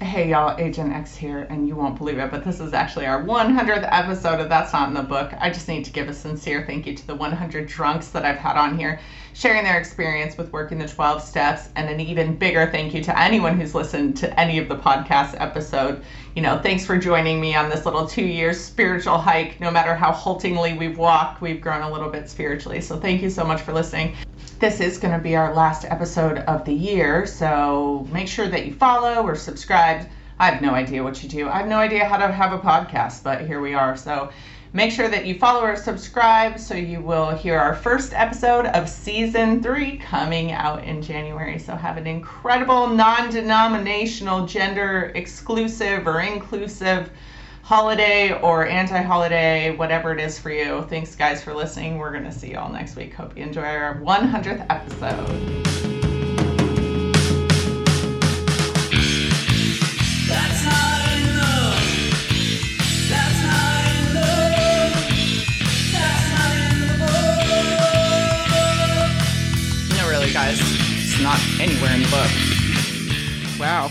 Hey y'all, Agent X here, and you won't believe it, but this is actually our 100th episode of That's Not in the Book. I just need to give a sincere thank you to the 100 drunks that I've had on here, sharing their experience with working the 12 steps, and an even bigger thank you to anyone who's listened to any of the podcast episode. You know, thanks for joining me on this little two year spiritual hike. No matter how haltingly we've walked, we've grown a little bit spiritually. So thank you so much for listening this is going to be our last episode of the year, so make sure that you follow or subscribe. I have no idea what you do. I have no idea how to have a podcast, but here we are. So make sure that you follow or subscribe so you will hear our first episode of season three coming out in January. So have an incredible non denominational, gender exclusive or inclusive holiday or anti holiday, whatever it is for you. Thanks, guys, for listening. We're going to see you all next week. Hope you enjoy our 100th episode. That's how I know. That's how I know. That's not in the book. No, really, guys, it's not anywhere in the book. Wow.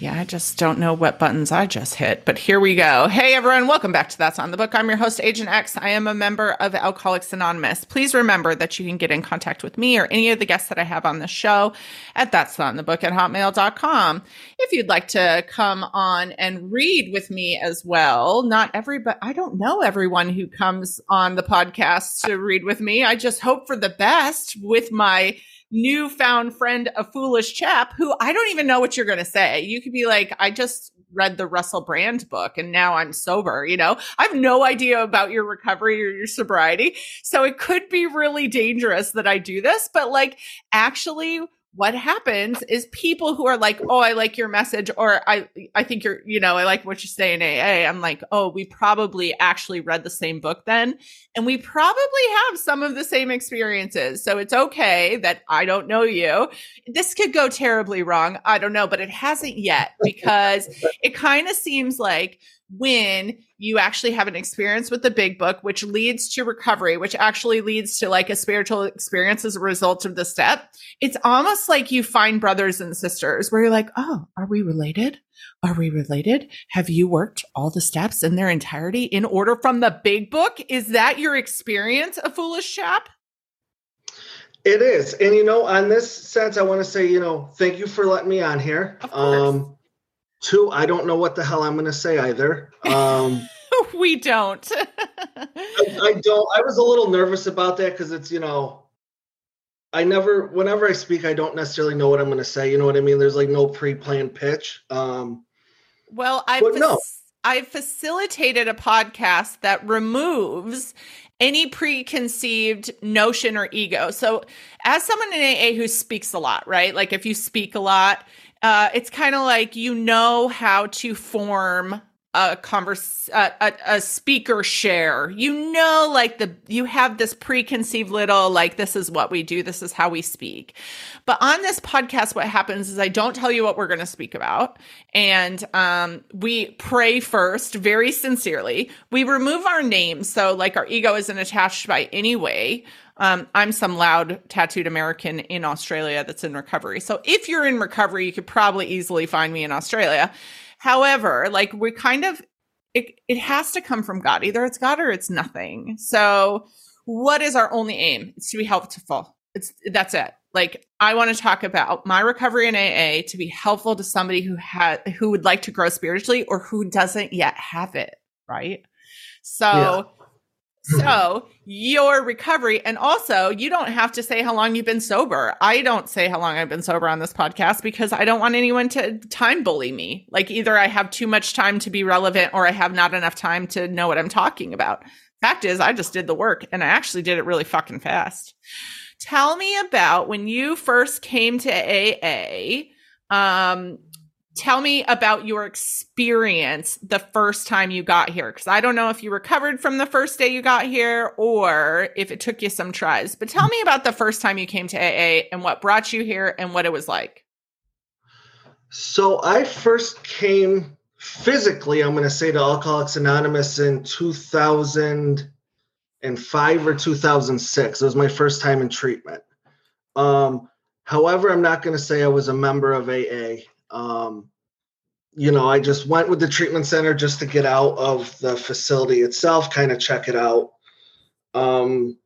Yeah, I just don't know what buttons I just hit, but here we go. Hey everyone, welcome back to That's on the Book. I'm your host, Agent X. I am a member of Alcoholics Anonymous. Please remember that you can get in contact with me or any of the guests that I have on the show at That's in the Book at hotmail.com. If you'd like to come on and read with me as well, not everybody, I don't know everyone who comes on the podcast to read with me. I just hope for the best with my newfound friend, a foolish chap who I don't even know what you're going to say. You could be like, I just read the Russell Brand book and now I'm sober. You know, I have no idea about your recovery or your sobriety. So it could be really dangerous that I do this, but like actually what happens is people who are like, "Oh, I like your message," or "I, I think you're, you know, I like what you say in AA." I'm like, "Oh, we probably actually read the same book then, and we probably have some of the same experiences." So it's okay that I don't know you. This could go terribly wrong. I don't know, but it hasn't yet because it kind of seems like when you actually have an experience with the big book, which leads to recovery, which actually leads to like a spiritual experience as a result of the step. It's almost like you find brothers and sisters where you're like, oh, are we related? Are we related? Have you worked all the steps in their entirety in order from the big book? Is that your experience, a foolish chap? It is. And you know, on this sense, I want to say, you know, thank you for letting me on here. Um Two, I don't know what the hell I'm going to say either. Um, we don't. I, I, don't. I was a little nervous about that because it's, you know, I never, whenever I speak, I don't necessarily know what I'm going to say. You know what I mean? There's like no pre planned pitch. Um, well, I fac- no. I facilitated a podcast that removes any preconceived notion or ego. So, as someone in AA who speaks a lot, right? Like if you speak a lot, uh, it's kind of like you know how to form a converse a, a, a, speaker share. You know like the you have this preconceived little like this is what we do this is how we speak. But on this podcast what happens is i don't tell you what we're going to speak about. And um, we pray first very sincerely. We remove our names so like our ego isn't attached by any way um, I'm some loud tattooed American in Australia that's in recovery. So if you're in recovery, you could probably easily find me in Australia. However, like we kind of, it, it has to come from God. Either it's God or it's nothing. So what is our only aim? It's to be helpful. It's that's it. Like I want to talk about my recovery in AA to be helpful to somebody who had who would like to grow spiritually or who doesn't yet have it, right? So yeah so your recovery, and also you don't have to say how long you've been sober. I don't say how long I've been sober on this podcast because I don't want anyone to time bully me. Like either I have too much time to be relevant or I have not enough time to know what I'm talking about. Fact is, I just did the work and I actually did it really fucking fast. Tell me about when you first came to AA. Um, tell me about your experience the first time you got here because i don't know if you recovered from the first day you got here or if it took you some tries but tell me about the first time you came to aa and what brought you here and what it was like. So i first came physically i'm going to say to alcoholics anonymous in 2005 or 2006 it was my first time in treatment. Um, However, I'm not going to say I was a member of AA. Um, you know, I just went with the treatment center just to get out of the facility itself, kind of check it out. Um,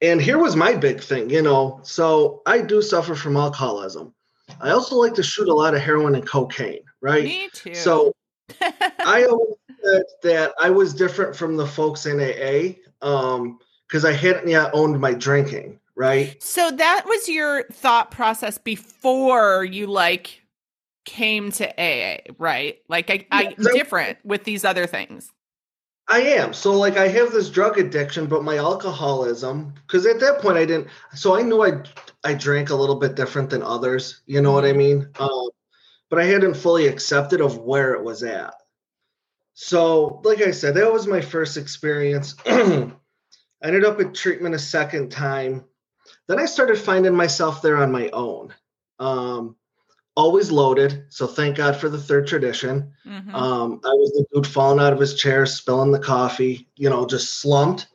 and here was my big thing, you know. So I do suffer from alcoholism. I also like to shoot a lot of heroin and cocaine, right? Me too. So I always said that I was different from the folks in AA because um, I hadn't yet owned my drinking, right? So that was your thought process before you like came to AA, right? Like I, I different with these other things. I am. So like I have this drug addiction, but my alcoholism, because at that point I didn't so I knew I I drank a little bit different than others, you know what I mm-hmm. mean? Um, but I hadn't fully accepted of where it was at. So, like I said, that was my first experience. I ended up at treatment a second time. Then I started finding myself there on my own. Um, always loaded. So thank God for the third tradition. Mm-hmm. Um, I was the dude falling out of his chair, spilling the coffee, you know, just slumped.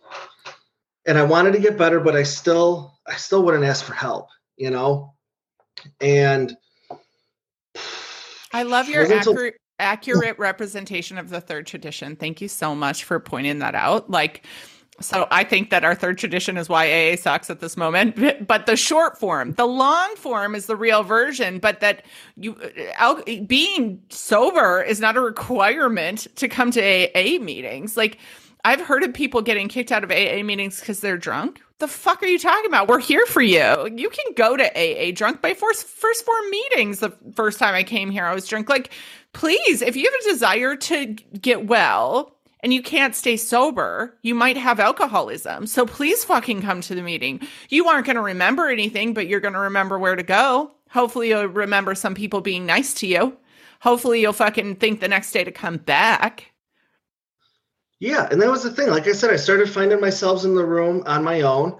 And I wanted to get better, but I still, I still wouldn't ask for help, you know. And I love your accurate accurate representation of the third tradition. Thank you so much for pointing that out. Like so I think that our third tradition is why AA sucks at this moment. But the short form, the long form is the real version. But that you uh, being sober is not a requirement to come to AA meetings. Like I've heard of people getting kicked out of AA meetings because they're drunk. The fuck are you talking about? We're here for you. You can go to AA drunk. by first first four meetings, the first time I came here, I was drunk. Like, please, if you have a desire to get well, and you can't stay sober, you might have alcoholism. So please fucking come to the meeting. You aren't going to remember anything, but you're going to remember where to go. Hopefully, you'll remember some people being nice to you. Hopefully, you'll fucking think the next day to come back. Yeah, and that was the thing. Like I said, I started finding myself in the room on my own.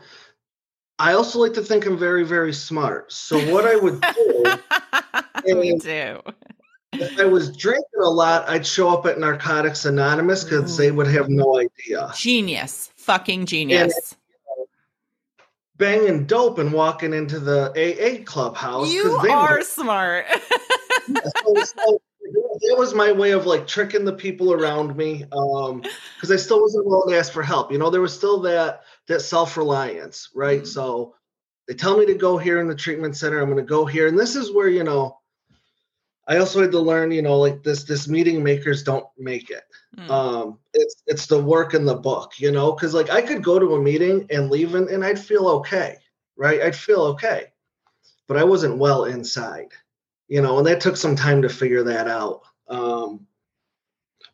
I also like to think I'm very, very smart. So what I would do, Me too if I was drinking a lot, I'd show up at Narcotics Anonymous because they would have no idea. Genius. Fucking genius. And, you know, banging dope and walking into the AA clubhouse. You are were, smart. yeah, so, so, that was my way of like tricking the people around me. Um, because I still wasn't willing to ask for help. You know, there was still that that self-reliance, right? Mm-hmm. So they tell me to go here in the treatment center. I'm gonna go here. And this is where, you know, I also had to learn, you know, like this this meeting makers don't make it. Mm. Um, it's it's the work in the book, you know, because like I could go to a meeting and leave and, and I'd feel okay, right? I'd feel okay, but I wasn't well inside, you know, and that took some time to figure that out. Um,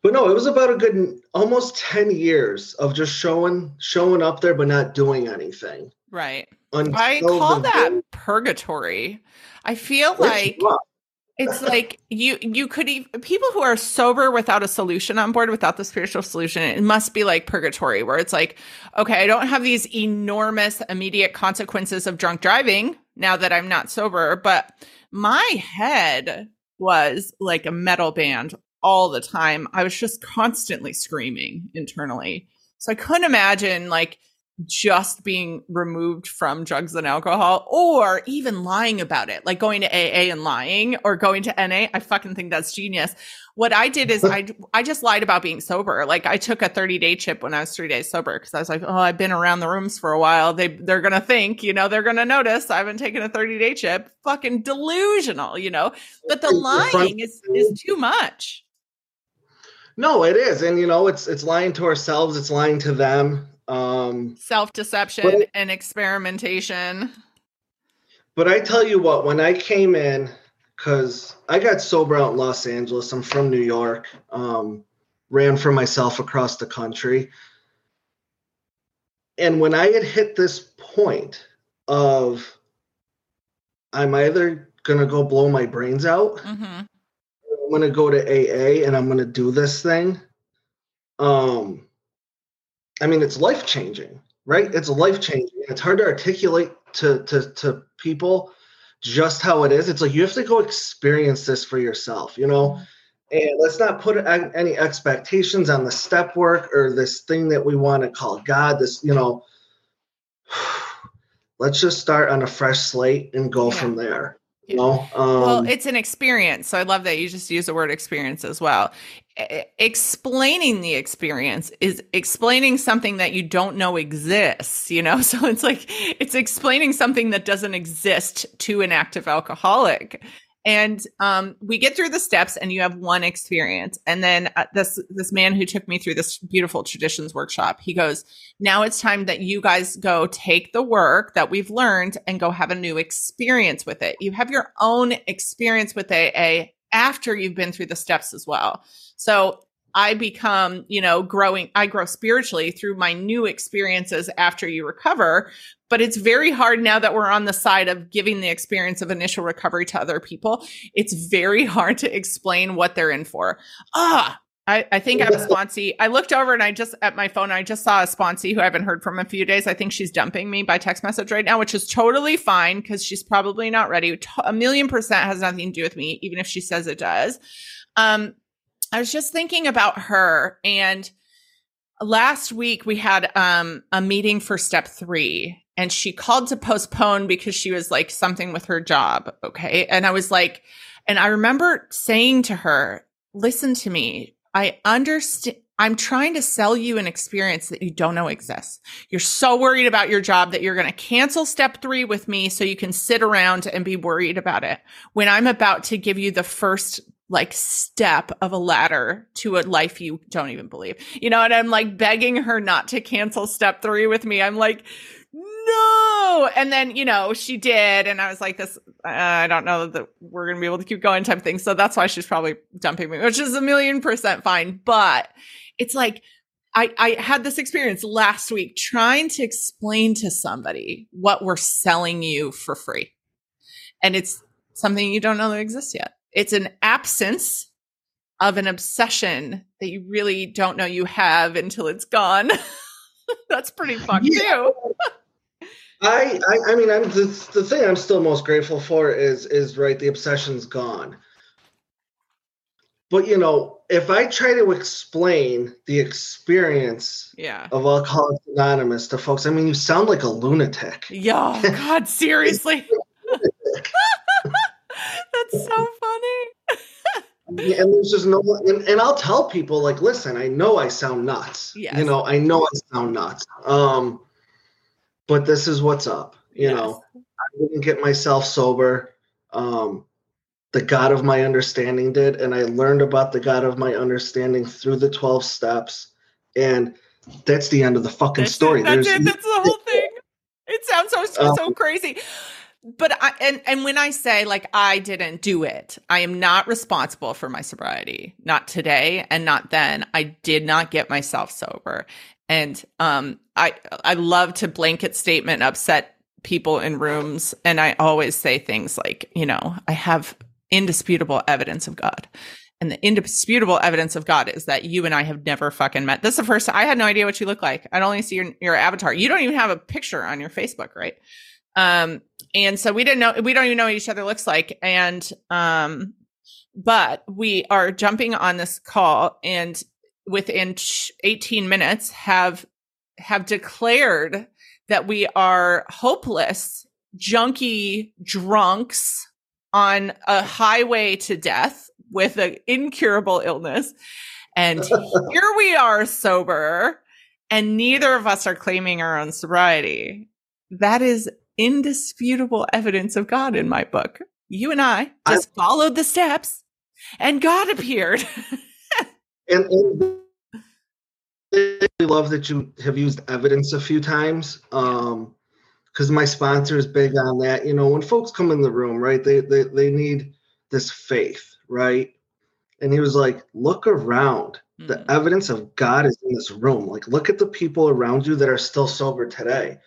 but no, it was about a good almost ten years of just showing showing up there but not doing anything. Right. I call that purgatory. I feel like. Rough it's like you you could even people who are sober without a solution on board without the spiritual solution it must be like purgatory where it's like okay i don't have these enormous immediate consequences of drunk driving now that i'm not sober but my head was like a metal band all the time. I was just constantly screaming internally. So i couldn't imagine like just being removed from drugs and alcohol or even lying about it, like going to AA and lying or going to NA. I fucking think that's genius. What I did is I, I just lied about being sober. Like I took a 30 day chip when I was three days sober because I was like, oh, I've been around the rooms for a while. They, they're going to think, you know, they're going to notice I haven't taken a 30 day chip. Fucking delusional, you know, but the lying is, is too much. No, it is. And, you know, it's, it's lying to ourselves. It's lying to them um, Self deception and experimentation. But I tell you what, when I came in, because I got sober out in Los Angeles, I'm from New York, um, ran for myself across the country. And when I had hit this point of, I'm either going to go blow my brains out, mm-hmm. I'm going to go to AA and I'm going to do this thing. Um, I mean, it's life changing, right? It's life changing. It's hard to articulate to, to, to people just how it is. It's like you have to go experience this for yourself, you know? And let's not put any expectations on the step work or this thing that we want to call God. This, you know, let's just start on a fresh slate and go yeah. from there. You know? um, well, it's an experience. So I love that you just use the word experience as well. Explaining the experience is explaining something that you don't know exists, you know? So it's like it's explaining something that doesn't exist to an active alcoholic. And um, we get through the steps and you have one experience. And then uh, this this man who took me through this beautiful traditions workshop he goes now it's time that you guys go take the work that we've learned and go have a new experience with it. You have your own experience with aa after you've been through the steps as well so I become, you know, growing, I grow spiritually through my new experiences after you recover. But it's very hard now that we're on the side of giving the experience of initial recovery to other people. It's very hard to explain what they're in for. Ah, I, I think I'm a sponsee. I looked over and I just at my phone, I just saw a sponsee who I haven't heard from in a few days. I think she's dumping me by text message right now, which is totally fine because she's probably not ready. A million percent has nothing to do with me, even if she says it does. Um, I was just thinking about her and last week we had um, a meeting for step 3 and she called to postpone because she was like something with her job, okay? And I was like and I remember saying to her, "Listen to me. I understand I'm trying to sell you an experience that you don't know exists. You're so worried about your job that you're going to cancel step three with me so you can sit around and be worried about it. When I'm about to give you the first like step of a ladder to a life you don't even believe. You know, and I'm like begging her not to cancel step three with me. I'm like, no. And then, you know, she did. And I was like, this, uh, I don't know that we're going to be able to keep going type thing. So that's why she's probably dumping me, which is a million percent fine. But it's like, I, I had this experience last week trying to explain to somebody what we're selling you for free. And it's something you don't know that exists yet. It's an absence of an obsession that you really don't know you have until it's gone. That's pretty fun yeah. too. I, I, I mean, I'm the, the thing I'm still most grateful for is is right. The obsession's gone. But you know, if I try to explain the experience yeah. of Alcoholics Anonymous to folks, I mean, you sound like a lunatic. Yeah, God, seriously. That's so funny. and there's just no, and, and, I'll tell people like, listen, I know I sound nuts. Yes. You know, I know I sound nuts. Um, but this is what's up. You yes. know, I didn't get myself sober. Um, the God of my understanding did, and I learned about the God of my understanding through the twelve steps, and that's the end of the fucking that's story. It, that's There's, it. That's the whole thing. It sounds so so, um, so crazy but I and and when I say like I didn't do it, I am not responsible for my sobriety. Not today and not then. I did not get myself sober. And um I I love to blanket statement upset people in rooms and I always say things like, you know, I have indisputable evidence of God. And the indisputable evidence of God is that you and I have never fucking met. This is the first I had no idea what you look like. I only see your, your avatar. You don't even have a picture on your Facebook, right? Um, and so we didn't know, we don't even know what each other looks like. And, um, but we are jumping on this call and within 18 minutes have, have declared that we are hopeless, junky drunks on a highway to death with an incurable illness. And here we are sober, and neither of us are claiming our own sobriety. That is indisputable evidence of God in my book. You and I just I, followed the steps and God appeared. and, and I love that you have used evidence a few times. Um, because my sponsor is big on that. You know, when folks come in the room, right, they they they need this faith, right? And he was like, look around. Mm-hmm. The evidence of God is in this room. Like, look at the people around you that are still sober today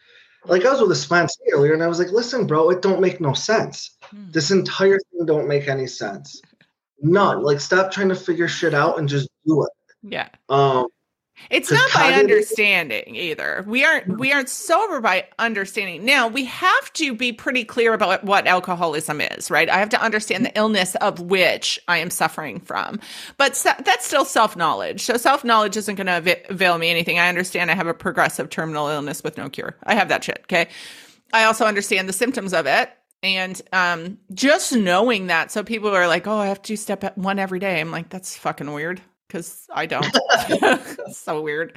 like I was with a sponsor earlier, and I was like, "Listen, bro, it don't make no sense. Hmm. This entire thing don't make any sense. None. Like, stop trying to figure shit out and just do it." Yeah. Um, it's not by understanding either. We aren't we aren't sober by understanding. Now we have to be pretty clear about what alcoholism is, right? I have to understand the illness of which I am suffering from. But that's still self knowledge. So self knowledge isn't going to avail me anything. I understand I have a progressive terminal illness with no cure. I have that shit. Okay. I also understand the symptoms of it. And um, just knowing that, so people are like, "Oh, I have to step one every day." I'm like, "That's fucking weird." Because I don't. so weird.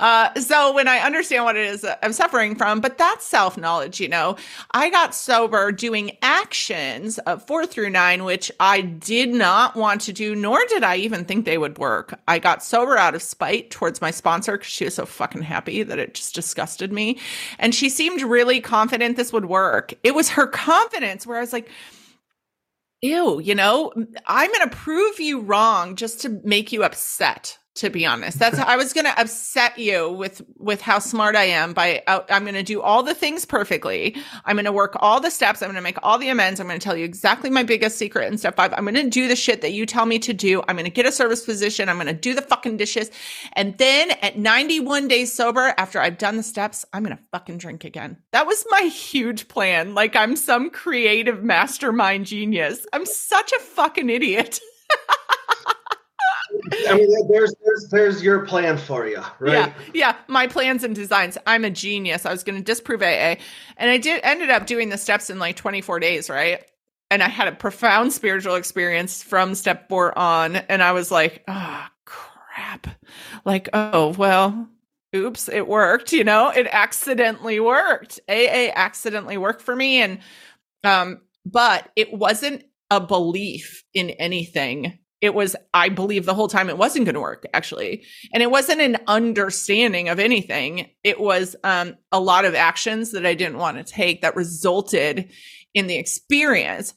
Uh, so when I understand what it is I'm suffering from, but that's self knowledge, you know. I got sober doing actions of four through nine, which I did not want to do, nor did I even think they would work. I got sober out of spite towards my sponsor because she was so fucking happy that it just disgusted me. And she seemed really confident this would work. It was her confidence where I was like, ew, you know, I'm going to prove you wrong just to make you upset to be honest. That's I was going to upset you with with how smart I am by uh, I'm going to do all the things perfectly. I'm going to work all the steps. I'm going to make all the amends. I'm going to tell you exactly my biggest secret in step 5. I'm going to do the shit that you tell me to do. I'm going to get a service position. I'm going to do the fucking dishes. And then at 91 days sober after I've done the steps, I'm going to fucking drink again. That was my huge plan. Like I'm some creative mastermind genius. I'm such a fucking idiot. I mean, there's there's there's your plan for you, right? Yeah, yeah. My plans and designs. I'm a genius. I was going to disprove AA, and I did ended up doing the steps in like 24 days, right? And I had a profound spiritual experience from step four on, and I was like, oh crap, like oh well, oops, it worked. You know, it accidentally worked. AA accidentally worked for me, and um, but it wasn't a belief in anything it was i believe the whole time it wasn't going to work actually. And it wasn't an understanding of anything. It was um, a lot of actions that i didn't want to take that resulted in the experience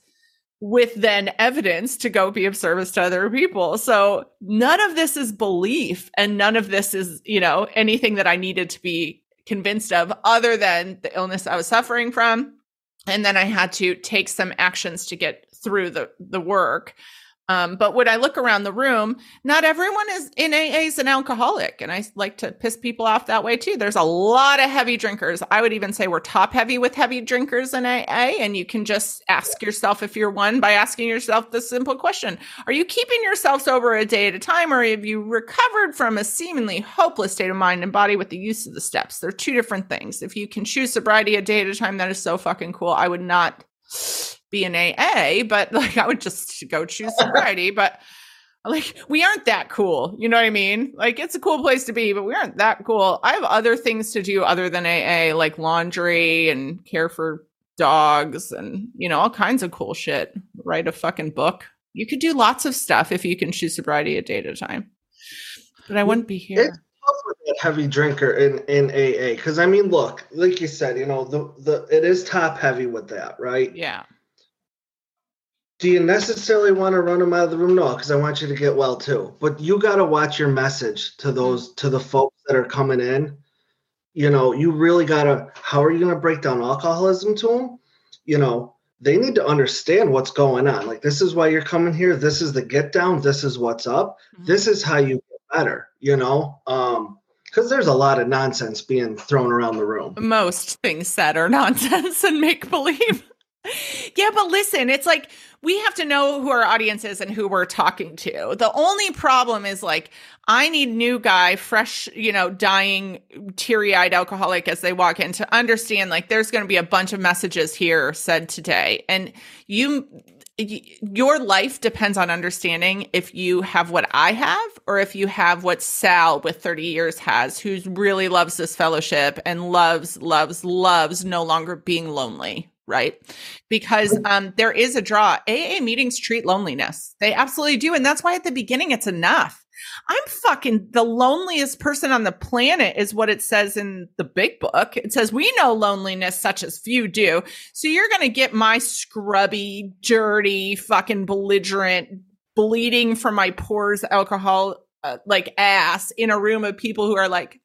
with then evidence to go be of service to other people. So none of this is belief and none of this is you know anything that i needed to be convinced of other than the illness i was suffering from. And then i had to take some actions to get through the the work um, but when I look around the room, not everyone is in AA is an alcoholic. And I like to piss people off that way too. There's a lot of heavy drinkers. I would even say we're top heavy with heavy drinkers in AA. And you can just ask yourself if you're one by asking yourself the simple question Are you keeping yourself sober a day at a time, or have you recovered from a seemingly hopeless state of mind and body with the use of the steps? They're two different things. If you can choose sobriety a day at a time, that is so fucking cool. I would not be an AA, but like I would just go choose sobriety. but like we aren't that cool. You know what I mean? Like it's a cool place to be, but we aren't that cool. I have other things to do other than AA, like laundry and care for dogs and you know all kinds of cool shit. Write a fucking book. You could do lots of stuff if you can choose sobriety a day at a time. But I wouldn't be here. It's tough with that heavy drinker in in AA because I mean, look, like you said, you know, the the it is top heavy with that, right? Yeah do you necessarily want to run them out of the room? No, because I want you to get well too. But you got to watch your message to those to the folks that are coming in. You know, you really got to. How are you going to break down alcoholism to them? You know, they need to understand what's going on. Like this is why you're coming here. This is the get down. This is what's up. Mm-hmm. This is how you get better. You know, um, because there's a lot of nonsense being thrown around the room. Most things said are nonsense and make believe. Yeah, but listen, it's like we have to know who our audience is and who we're talking to. The only problem is like, I need new guy, fresh, you know, dying, teary eyed alcoholic as they walk in to understand like there's going to be a bunch of messages here said today. And you, your life depends on understanding if you have what I have or if you have what Sal with 30 years has, who really loves this fellowship and loves, loves, loves no longer being lonely right? Because um, there is a draw. AA meetings treat loneliness. They absolutely do. And that's why at the beginning it's enough. I'm fucking the loneliest person on the planet, is what it says in the big book. It says, We know loneliness such as few do. So you're going to get my scrubby, dirty, fucking belligerent, bleeding from my pores alcohol uh, like ass in a room of people who are like,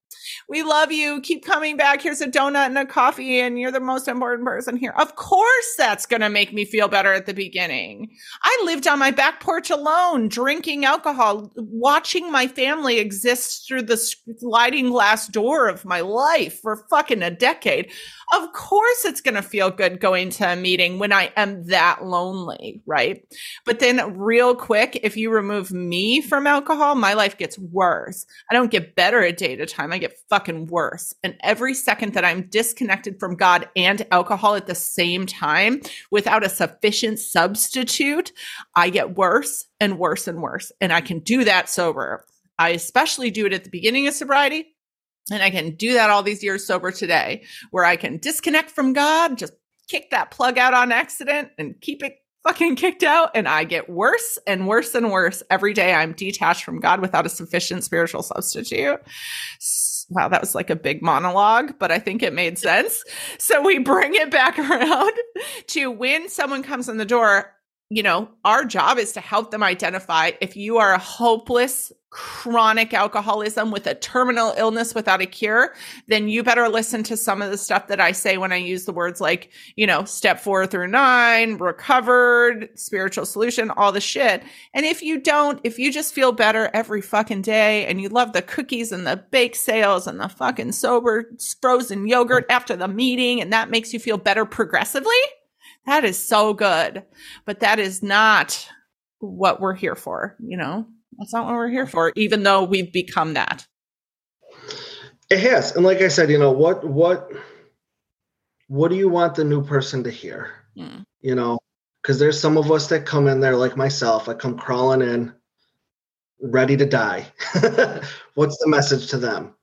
we love you. Keep coming back. Here's a donut and a coffee, and you're the most important person here. Of course, that's going to make me feel better at the beginning. I lived on my back porch alone, drinking alcohol, watching my family exist through the sliding glass door of my life for fucking a decade. Of course, it's going to feel good going to a meeting when I am that lonely, right? But then, real quick, if you remove me from alcohol, my life gets worse. I don't get better a day at a time. I get fucking worse. And every second that I'm disconnected from God and alcohol at the same time without a sufficient substitute, I get worse and worse and worse. And I can do that sober. I especially do it at the beginning of sobriety. And I can do that all these years sober today, where I can disconnect from God, just kick that plug out on accident and keep it fucking kicked out and I get worse and worse and worse every day. I'm detached from God without a sufficient spiritual substitute. Wow, that was like a big monologue, but I think it made sense. So we bring it back around to when someone comes in the door, you know, our job is to help them identify if you are a hopeless, chronic alcoholism with a terminal illness without a cure, then you better listen to some of the stuff that I say when I use the words like, you know, step four through nine, recovered, spiritual solution, all the shit. And if you don't, if you just feel better every fucking day and you love the cookies and the bake sales and the fucking sober frozen yogurt after the meeting and that makes you feel better progressively, that is so good. But that is not what we're here for, you know? That's not what we're here for, even though we've become that. It has. And like I said, you know, what what what do you want the new person to hear? Mm. You know, because there's some of us that come in there like myself, I come crawling in ready to die. What's the message to them?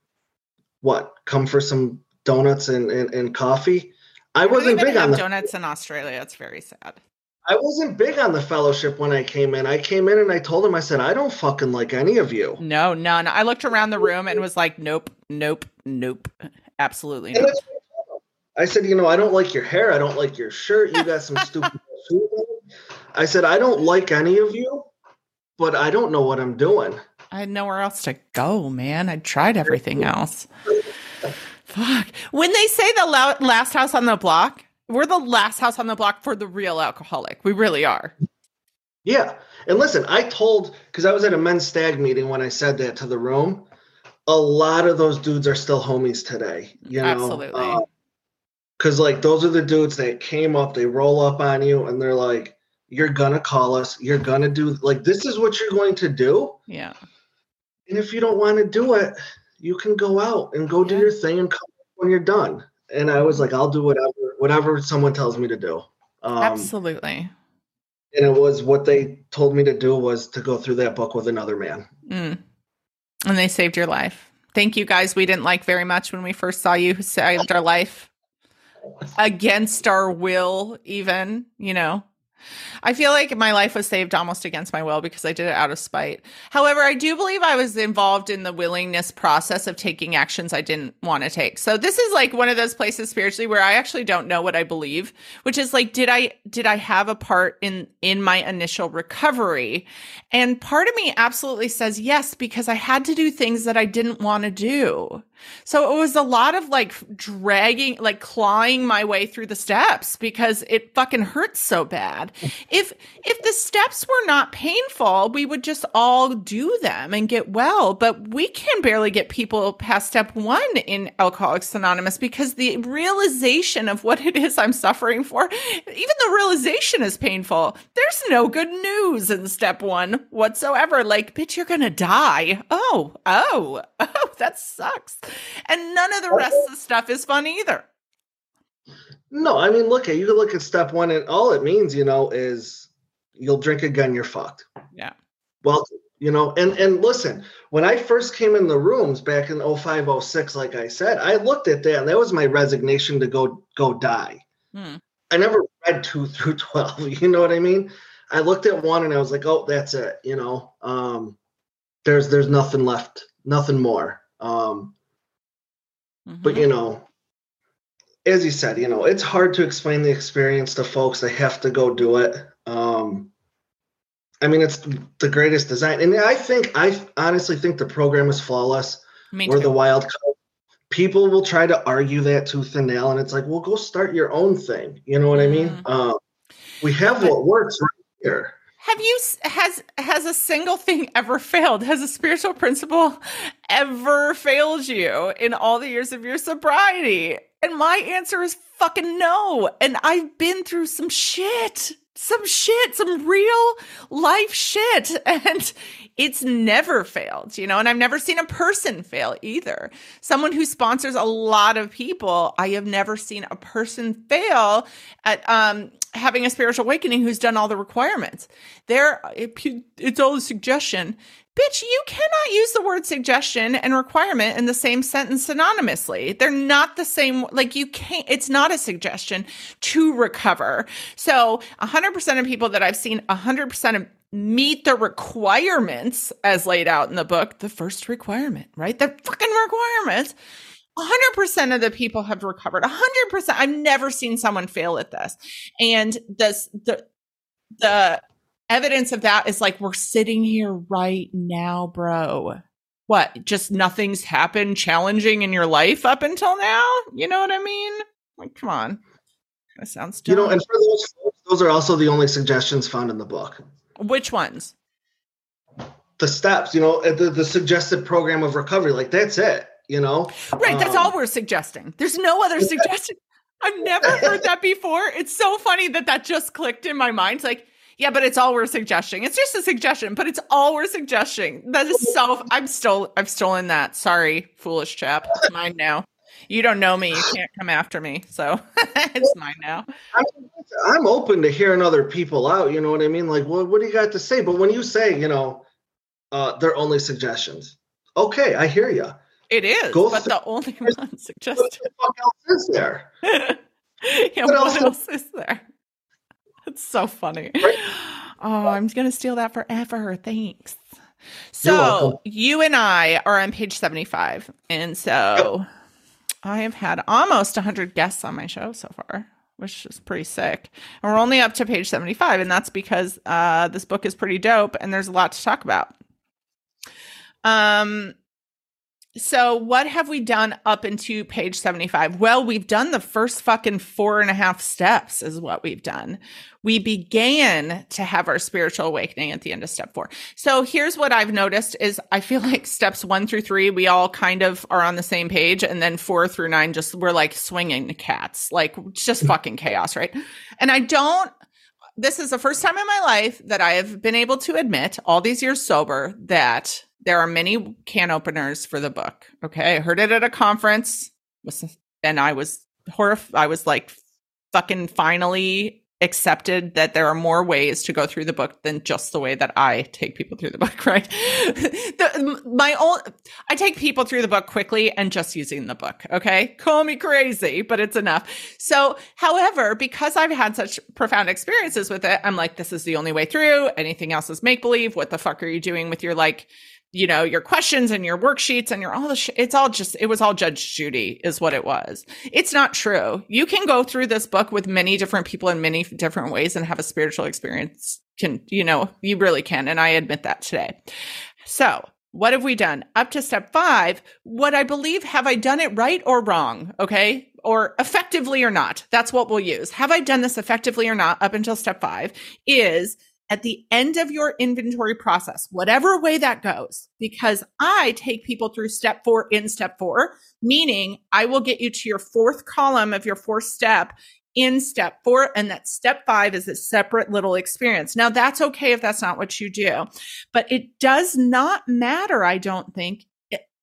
What? Come for some donuts and, and, and coffee? I wasn't big on the donuts in Australia. It's very sad. I wasn't big on the fellowship when I came in. I came in and I told him, I said, I don't fucking like any of you. No, none. I looked around the room and was like, nope, nope, nope. Absolutely not. I said, you know, I don't like your hair. I don't like your shirt. You got some stupid shoes. I said, I don't like any of you, but I don't know what I'm doing. I had nowhere else to go, man. I tried everything else. Fuck. When they say the last house on the block, we're the last house on the block for the real alcoholic. We really are. Yeah. And listen, I told because I was at a men's stag meeting when I said that to the room. A lot of those dudes are still homies today. You know, absolutely. Because uh, like those are the dudes that came up, they roll up on you, and they're like, "You're gonna call us. You're gonna do like this is what you're going to do." Yeah. And if you don't want to do it, you can go out and go do your thing and come when you're done. And I was like, I'll do whatever whatever someone tells me to do. Um, Absolutely. And it was what they told me to do was to go through that book with another man. Mm. And they saved your life. Thank you guys. We didn't like very much when we first saw you saved our life against our will, even, you know. I feel like my life was saved almost against my will because I did it out of spite. However, I do believe I was involved in the willingness process of taking actions I didn't want to take. So this is like one of those places spiritually where I actually don't know what I believe, which is like did I did I have a part in in my initial recovery? And part of me absolutely says yes because I had to do things that I didn't want to do. So it was a lot of like dragging, like clawing my way through the steps because it fucking hurts so bad. If if the steps were not painful, we would just all do them and get well. But we can barely get people past step one in Alcoholics Anonymous because the realization of what it is I'm suffering for, even the realization is painful. There's no good news in step one whatsoever. Like, bitch, you're gonna die. Oh, oh, oh, that sucks. And none of the rest of the stuff is fun either. No, I mean, look at you can look at step one, and all it means, you know, is you'll drink again, you're fucked. Yeah. Well, you know, and and listen, when I first came in the rooms back in 05, 06, like I said, I looked at that and that was my resignation to go go die. Hmm. I never read two through twelve. You know what I mean? I looked at one and I was like, oh, that's it. You know, um, there's there's nothing left, nothing more. Um, mm-hmm. But you know, as you said, you know, it's hard to explain the experience to folks. They have to go do it. Um, I mean, it's the greatest design, and I think I honestly think the program is flawless. Me We're the wild card. People will try to argue that tooth and nail, and it's like, well, go start your own thing. You know what mm-hmm. I mean? Mm-hmm. Um, we have but, what works right here. Have you has has a single thing ever failed? Has a spiritual principle ever failed you in all the years of your sobriety? And my answer is fucking no. And I've been through some shit. some shit, some real life shit. And it's never failed, you know, and I've never seen a person fail either. Someone who sponsors a lot of people, I have never seen a person fail at um, having a spiritual awakening who's done all the requirements. There, it's all a suggestion. Bitch, you cannot use the word suggestion and requirement in the same sentence synonymously. They're not the same. Like you can't, it's not a suggestion to recover. So 100% of people that I've seen 100% of meet the requirements as laid out in the book, the first requirement, right? The fucking requirements. 100% of the people have recovered. 100%. I've never seen someone fail at this. And this, the, the evidence of that is like we're sitting here right now, bro. What? Just nothing's happened challenging in your life up until now? You know what I mean? Like, come on. That sounds dumb. You know, and for those those are also the only suggestions found in the book. Which ones? The steps, you know, the, the suggested program of recovery. Like that's it, you know? Right. That's um, all we're suggesting. There's no other suggestion. I've never heard that before. It's so funny that that just clicked in my mind. It's like, yeah, but it's all we're suggesting. It's just a suggestion, but it's all we're suggesting. That is so. I'm still. I've stolen that. Sorry, foolish chap. It's mine now. You don't know me. You can't come after me. So it's mine now. I'm open to hearing other people out. You know what I mean? Like, what, what do you got to say? But when you say, you know, uh, they're only suggestions. Okay, I hear you. It is, Go but the only one suggested. What the fuck else is there? yeah, what, what else, else is there? It's so funny. Right? Oh, I'm going to steal that forever. Thanks. So you and I are on page 75. And so yep. I have had almost 100 guests on my show so far, which is pretty sick. And we're only up to page 75. And that's because uh, this book is pretty dope and there's a lot to talk about. Um, so, what have we done up into page 75? Well, we've done the first fucking four and a half steps, is what we've done. We began to have our spiritual awakening at the end of step four. So, here's what I've noticed is I feel like steps one through three, we all kind of are on the same page. And then four through nine, just we're like swinging cats, like just mm. fucking chaos, right? And I don't, this is the first time in my life that I have been able to admit, all these years sober, that there are many can openers for the book. Okay. I heard it at a conference and I was horrified. I was like fucking finally accepted that there are more ways to go through the book than just the way that I take people through the book, right? the, my own, I take people through the book quickly and just using the book. Okay. Call me crazy, but it's enough. So, however, because I've had such profound experiences with it, I'm like, this is the only way through. Anything else is make believe. What the fuck are you doing with your like, you know, your questions and your worksheets and your all the sh- it's all just it was all Judge Judy is what it was. It's not true. You can go through this book with many different people in many different ways and have a spiritual experience. Can you know, you really can and I admit that today. So, what have we done? Up to step 5, what I believe have I done it right or wrong, okay? Or effectively or not. That's what we'll use. Have I done this effectively or not up until step 5 is at the end of your inventory process, whatever way that goes, because I take people through step four in step four, meaning I will get you to your fourth column of your fourth step in step four. And that step five is a separate little experience. Now, that's okay if that's not what you do, but it does not matter, I don't think,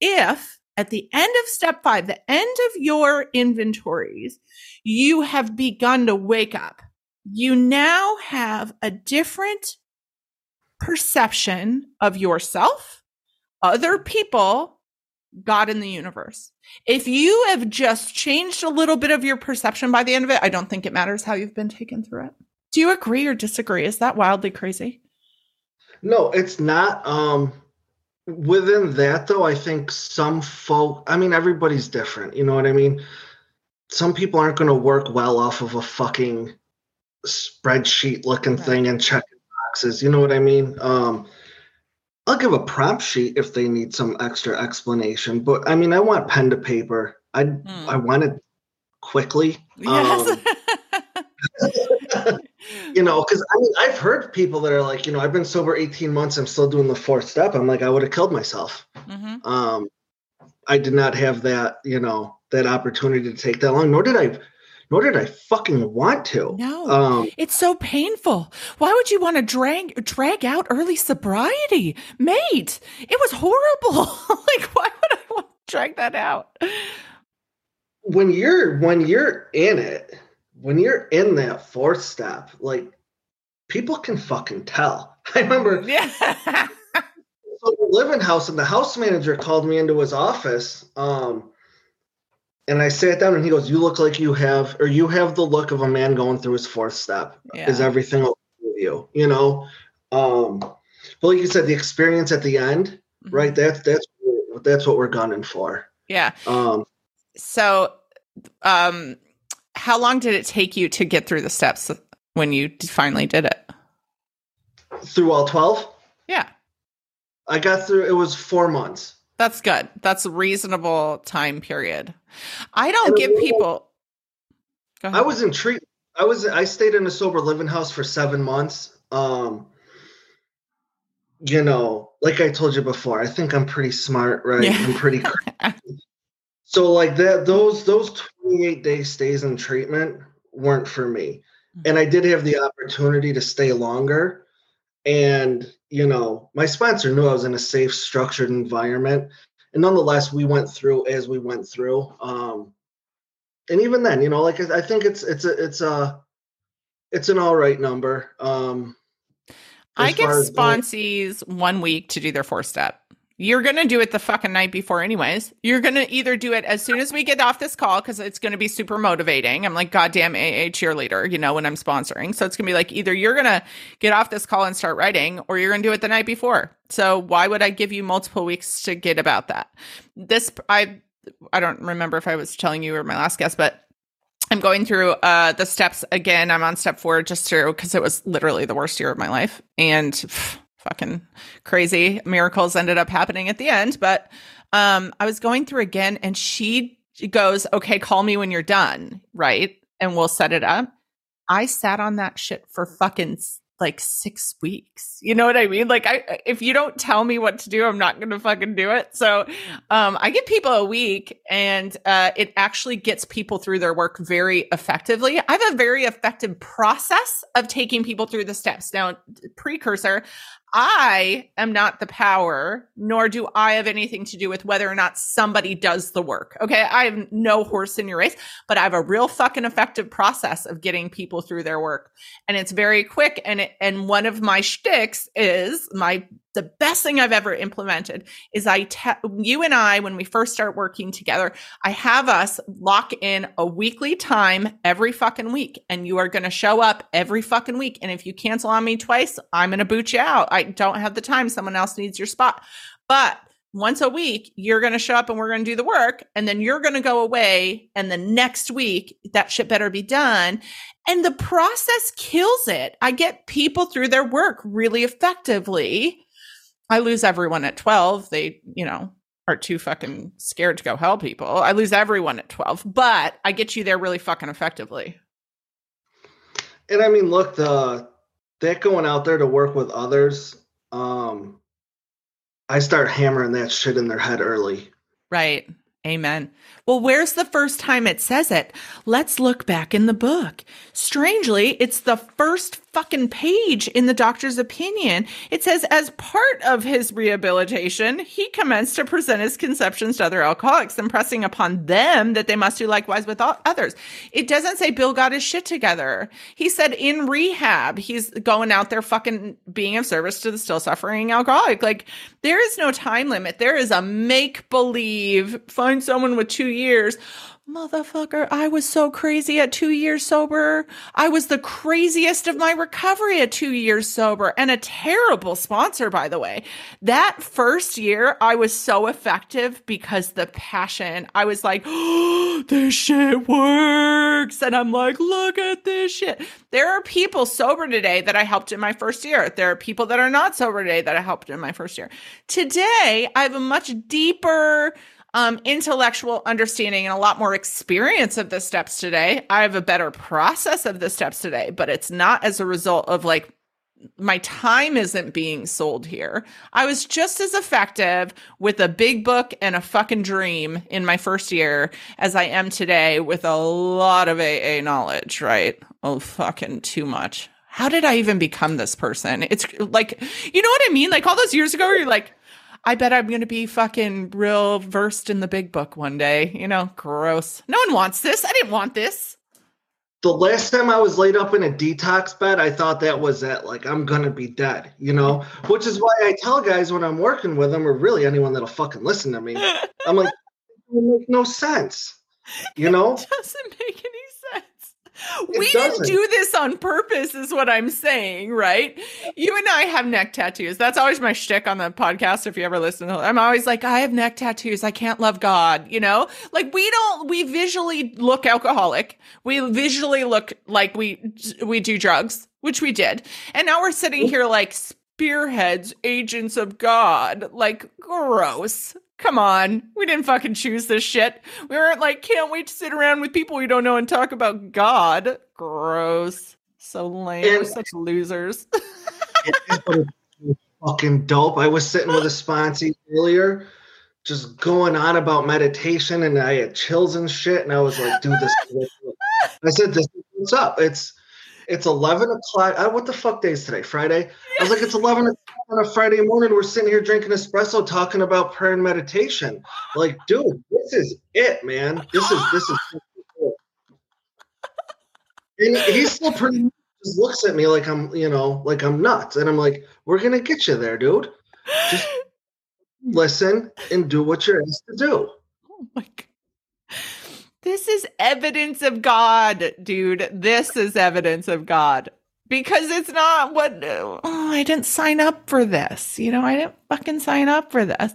if at the end of step five, the end of your inventories, you have begun to wake up you now have a different perception of yourself, other people, God in the universe. If you have just changed a little bit of your perception by the end of it, I don't think it matters how you've been taken through it. Do you agree or disagree? Is that wildly crazy? No, it's not. Um within that though, I think some folk I mean everybody's different, you know what I mean? Some people aren't going to work well off of a fucking spreadsheet looking right. thing and checking boxes. You know what I mean? Um, I'll give a prompt sheet if they need some extra explanation. But I mean, I want pen to paper. I mm. I want it quickly. Yes. Um, you know, because I mean, I've heard people that are like, you know, I've been sober 18 months. I'm still doing the fourth step. I'm like, I would have killed myself. Mm-hmm. Um, I did not have that, you know, that opportunity to take that long. Nor did I nor did I fucking want to. No, um, it's so painful. Why would you want to drag drag out early sobriety, mate? It was horrible. like, why would I want to drag that out? When you're when you're in it, when you're in that fourth step, like people can fucking tell. I remember. Yeah. so the living house and the house manager called me into his office. Um, and I sat down and he goes, You look like you have, or you have the look of a man going through his fourth step. Yeah. Is everything okay with you? You know? Um, but like you said, the experience at the end, mm-hmm. right? That's, that's, that's what we're gunning for. Yeah. Um, so, um, how long did it take you to get through the steps when you finally did it? Through all 12? Yeah. I got through, it was four months. That's good. That's a reasonable time period. I don't give people. I was in treat. I was. I stayed in a sober living house for seven months. Um, you know, like I told you before, I think I'm pretty smart, right? Yeah. I'm pretty. so like that, those those 28 day stays in treatment weren't for me, and I did have the opportunity to stay longer, and you know, my sponsor knew I was in a safe, structured environment. And nonetheless, we went through as we went through. Um, and even then, you know, like I, I think it's it's a it's a it's an all right number. Um, I give sponsees one week to do their four step. You're going to do it the fucking night before, anyways. You're going to either do it as soon as we get off this call because it's going to be super motivating. I'm like, goddamn AA cheerleader, you know, when I'm sponsoring. So it's going to be like either you're going to get off this call and start writing or you're going to do it the night before. So why would I give you multiple weeks to get about that? This, I, I don't remember if I was telling you or my last guest, but I'm going through uh, the steps again. I'm on step four just through because it was literally the worst year of my life. And pff, fucking crazy miracles ended up happening at the end. But um, I was going through again and she goes, okay, call me when you're done. Right. And we'll set it up. I sat on that shit for fucking like six weeks. You know what I mean? Like I if you don't tell me what to do, I'm not gonna fucking do it. So um I give people a week and uh it actually gets people through their work very effectively. I have a very effective process of taking people through the steps. Now, precursor, I am not the power, nor do I have anything to do with whether or not somebody does the work. Okay. I have no horse in your race, but I have a real fucking effective process of getting people through their work. And it's very quick. And it, and one of my shticks is my the best thing I've ever implemented is I te- you and I when we first start working together, I have us lock in a weekly time every fucking week and you are going to show up every fucking week and if you cancel on me twice, I'm going to boot you out. I don't have the time, someone else needs your spot. But once a week, you're going to show up and we're going to do the work. And then you're going to go away. And the next week, that shit better be done. And the process kills it. I get people through their work really effectively I lose everyone at 12. They, you know, are too fucking scared to go help people. I lose everyone at 12, but I get you there really fucking effectively. And I mean, look, the that going out there to work with others, um, I start hammering that shit in their head early. Right. Amen. Well, where's the first time it says it? Let's look back in the book. Strangely, it's the first fucking page in the doctor's opinion. It says, as part of his rehabilitation, he commenced to present his conceptions to other alcoholics, impressing upon them that they must do likewise with others. It doesn't say Bill got his shit together. He said in rehab, he's going out there fucking being of service to the still suffering alcoholic. Like, there is no time limit. There is a make believe, find someone with two years. Motherfucker, I was so crazy at two years sober. I was the craziest of my recovery at two years sober and a terrible sponsor, by the way. That first year, I was so effective because the passion, I was like, oh, this shit works. And I'm like, look at this shit. There are people sober today that I helped in my first year. There are people that are not sober today that I helped in my first year. Today, I have a much deeper, um, intellectual understanding and a lot more experience of the steps today. I have a better process of the steps today, but it's not as a result of like my time isn't being sold here. I was just as effective with a big book and a fucking dream in my first year as I am today with a lot of AA knowledge, right? Oh, fucking too much. How did I even become this person? It's like, you know what I mean? Like all those years ago, you're like, I bet I'm going to be fucking real versed in the big book one day. You know, gross. No one wants this. I didn't want this the last time I was laid up in a detox bed, I thought that was it. Like I'm gonna be dead, you know. Which is why I tell guys when I'm working with them, or really anyone that'll fucking listen to me, I'm like, it make no sense, you know. It doesn't make any we didn't do this on purpose, is what I'm saying, right? You and I have neck tattoos. That's always my shtick on the podcast. If you ever listen, I'm always like, I have neck tattoos. I can't love God. You know, like we don't. We visually look alcoholic. We visually look like we we do drugs, which we did, and now we're sitting here like spearheads, agents of God. Like gross. Come on. We didn't fucking choose this shit. We weren't like, can't wait to sit around with people we don't know and talk about God. Gross. So lame. And We're such losers. fucking dope. I was sitting with a sponsee earlier, just going on about meditation, and I had chills and shit. And I was like, dude, this. I said, this what's up. It's it's 11 o'clock. I, what the fuck day is today? Friday? I was like, it's 11 o'clock on a Friday morning. We're sitting here drinking espresso talking about prayer and meditation. Like, dude, this is it, man. This is, this is. and he still pretty just looks at me like I'm, you know, like I'm nuts. And I'm like, we're going to get you there, dude. Just listen and do what you're asked to do. Oh my God. This is evidence of God, dude. This is evidence of God. Because it's not what oh, I didn't sign up for this. You know, I didn't fucking sign up for this.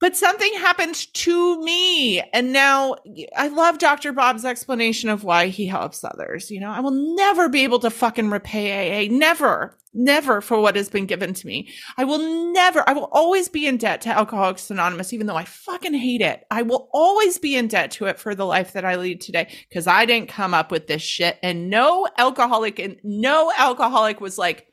But something happened to me. And now I love Dr. Bob's explanation of why he helps others. You know, I will never be able to fucking repay AA. Never never for what has been given to me. I will never, I will always be in debt to Alcoholics Anonymous, even though I fucking hate it. I will always be in debt to it for the life that I lead today because I didn't come up with this shit. And no alcoholic and no alcoholic was like,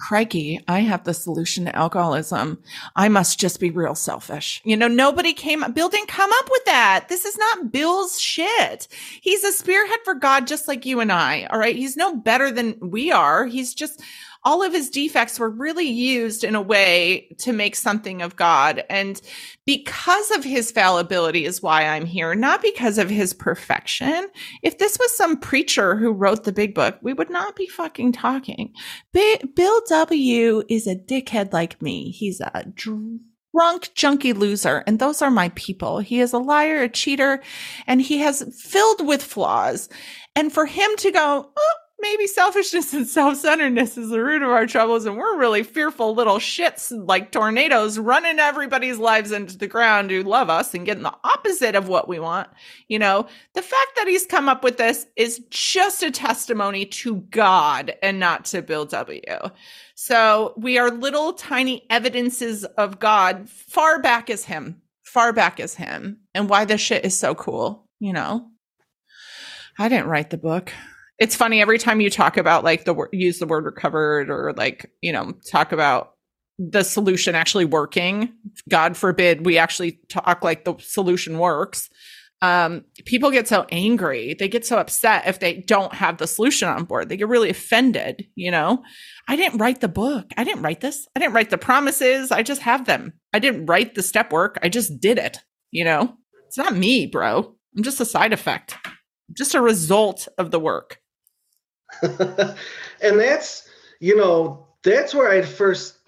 crikey, I have the solution to alcoholism. I must just be real selfish. You know, nobody came, Bill didn't come up with that. This is not Bill's shit. He's a spearhead for God, just like you and I. All right. He's no better than we are. He's just, all of his defects were really used in a way to make something of God. And because of his fallibility is why I'm here, not because of his perfection. If this was some preacher who wrote the big book, we would not be fucking talking. Bill W is a dickhead like me. He's a drunk, junky loser. And those are my people. He is a liar, a cheater, and he has filled with flaws. And for him to go, oh, maybe selfishness and self-centeredness is the root of our troubles and we're really fearful little shits like tornadoes running everybody's lives into the ground who love us and getting the opposite of what we want you know? The fact that he's come up with this is just a testimony to god and not to bill w. So we are little tiny evidences of god far back as him far back as him and why this shit is so cool you know? I didn't write the book it's funny every time you talk about like the use the word recovered or like you know talk about the solution actually working god forbid we actually talk like the solution works um, people get so angry. They get so upset if they don't have the solution on board. They get really offended you know? I didn't write the book. I didn't write this. I didn't write the promises. I just have them. I didn't write the step work. I just did it you know? It's not me bro. I'm just a side effect. I'm just a result of the work and that's you know that's where I first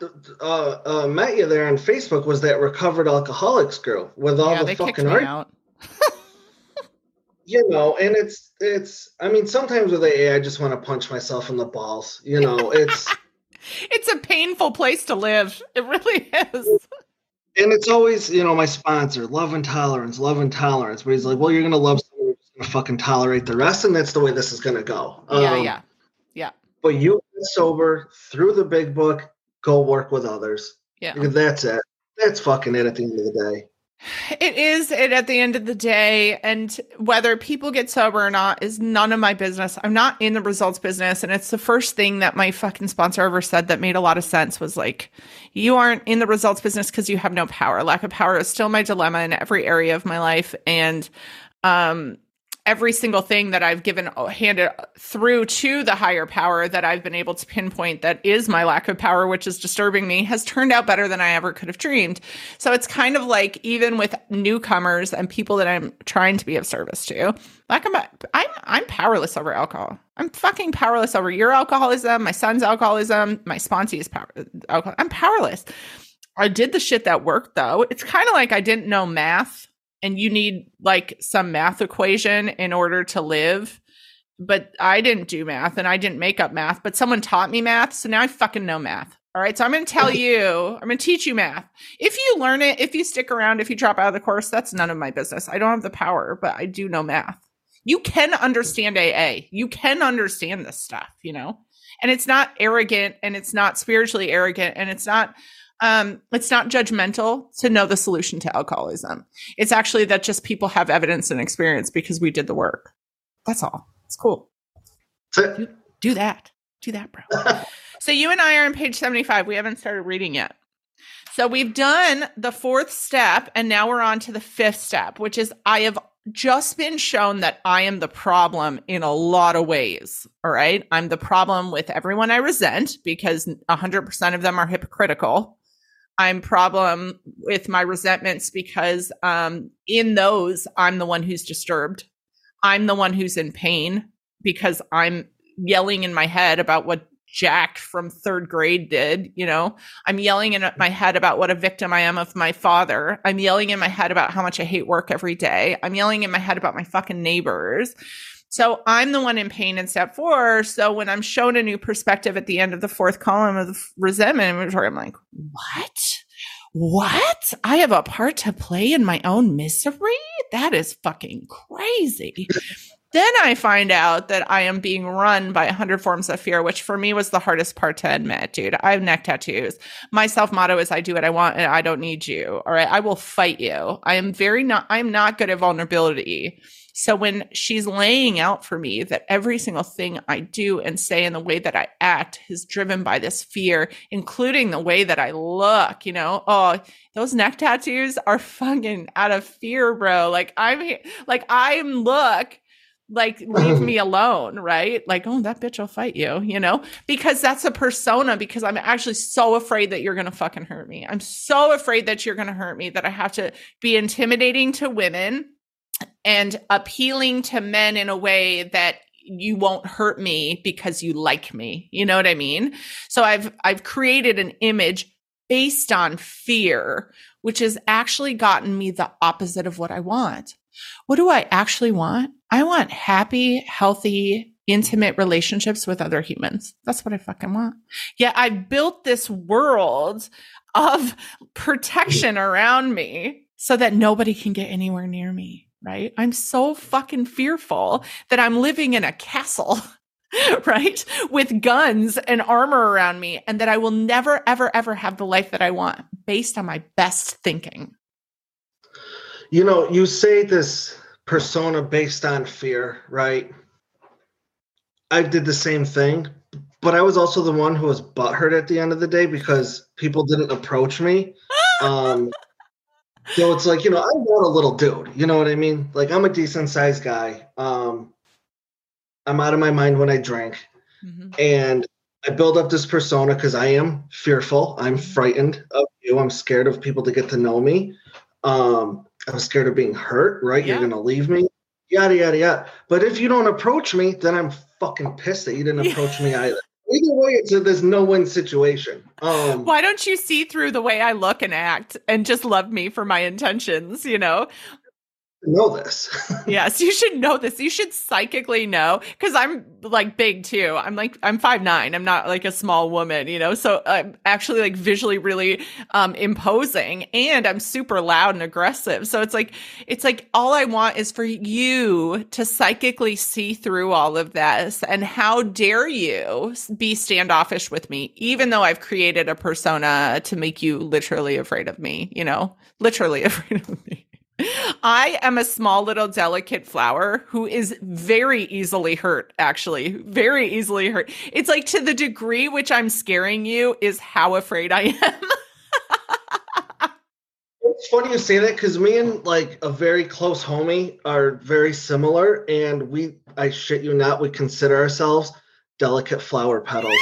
uh, uh, met you there on Facebook was that recovered alcoholics girl with all yeah, the fucking art. you know, and it's it's. I mean, sometimes with AA, I just want to punch myself in the balls. You know, it's it's a painful place to live. It really is. And it's always, you know, my sponsor, love and tolerance, love and tolerance. But he's like, well, you're gonna love fucking tolerate the rest, and that's the way this is gonna go. Yeah, um, yeah, yeah. But you get sober through the big book, go work with others. Yeah, that's it. That's fucking it at the end of the day. It is it at the end of the day. And whether people get sober or not is none of my business. I'm not in the results business. And it's the first thing that my fucking sponsor ever said that made a lot of sense was like, you aren't in the results business because you have no power. Lack of power is still my dilemma in every area of my life. And um every single thing that I've given uh, handed through to the higher power that I've been able to pinpoint that is my lack of power, which is disturbing me, has turned out better than I ever could have dreamed. So it's kind of like even with newcomers and people that I'm trying to be of service to, like I'm I'm I'm powerless over alcohol. I'm fucking powerless over your alcoholism, my son's alcoholism, my sponsee's power alcohol. I'm powerless. I did the shit that worked though. It's kind of like I didn't know math and you need like some math equation in order to live. But I didn't do math and I didn't make up math, but someone taught me math. So now I fucking know math. All right. So I'm going to tell you, I'm going to teach you math. If you learn it, if you stick around, if you drop out of the course, that's none of my business. I don't have the power, but I do know math. You can understand AA. You can understand this stuff, you know? And it's not arrogant and it's not spiritually arrogant and it's not um, it's not judgmental to know the solution to alcoholism. It's actually that just people have evidence and experience because we did the work. That's all. It's cool. Do, do that. Do that, bro. so you and I are on page 75. We haven't started reading yet. So we've done the fourth step, and now we're on to the fifth step, which is I have just been shown that I am the problem in a lot of ways. All right. I'm the problem with everyone I resent because 100% of them are hypocritical. I'm problem with my resentments because um, in those I'm the one who's disturbed. I'm the one who's in pain because I'm yelling in my head about what Jack from third grade did. You know, I'm yelling in my head about what a victim I am of my father. I'm yelling in my head about how much I hate work every day. I'm yelling in my head about my fucking neighbors. So I'm the one in pain in step four. So when I'm shown a new perspective at the end of the fourth column of the resentment inventory, I'm like, what? What? I have a part to play in my own misery? That is fucking crazy. then I find out that I am being run by a hundred forms of fear, which for me was the hardest part to admit, dude. I have neck tattoos. My self motto is I do what I want and I don't need you. All right. I will fight you. I am very not, I'm not good at vulnerability. So when she's laying out for me that every single thing I do and say and the way that I act is driven by this fear, including the way that I look, you know, oh, those neck tattoos are fucking out of fear, bro. Like I'm like I'm look like leave mm-hmm. me alone, right? Like, oh, that bitch will fight you, you know? Because that's a persona because I'm actually so afraid that you're going to fucking hurt me. I'm so afraid that you're going to hurt me that I have to be intimidating to women and appealing to men in a way that you won't hurt me because you like me. You know what I mean? So I've I've created an image based on fear, which has actually gotten me the opposite of what I want. What do I actually want? I want happy, healthy, intimate relationships with other humans. That's what I fucking want. Yeah, I built this world of protection around me so that nobody can get anywhere near me right? I'm so fucking fearful that I'm living in a castle, right? With guns and armor around me, and that I will never, ever, ever have the life that I want based on my best thinking. You know, you say this persona based on fear, right? I did the same thing, but I was also the one who was butthurt at the end of the day because people didn't approach me. Um, so it's like, you know, I'm not a little dude. You know what I mean? Like I'm a decent sized guy. Um, I'm out of my mind when I drink. Mm-hmm. And I build up this persona because I am fearful. I'm mm-hmm. frightened of you. I'm scared of people to get to know me. Um, I'm scared of being hurt, right? Yeah. You're gonna leave me. Yada yada yada. But if you don't approach me, then I'm fucking pissed that you didn't approach me either either way, it's a, there's no win situation. Um, Why don't you see through the way I look and act and just love me for my intentions? You know. Know this. yes, you should know this. You should psychically know because I'm like big too. I'm like I'm five nine. I'm not like a small woman, you know. So I'm actually like visually really um, imposing, and I'm super loud and aggressive. So it's like it's like all I want is for you to psychically see through all of this. And how dare you be standoffish with me, even though I've created a persona to make you literally afraid of me. You know, literally afraid of me. I am a small little delicate flower who is very easily hurt, actually. Very easily hurt. It's like to the degree which I'm scaring you is how afraid I am. it's funny you say that because me and like a very close homie are very similar, and we, I shit you not, we consider ourselves delicate flower petals.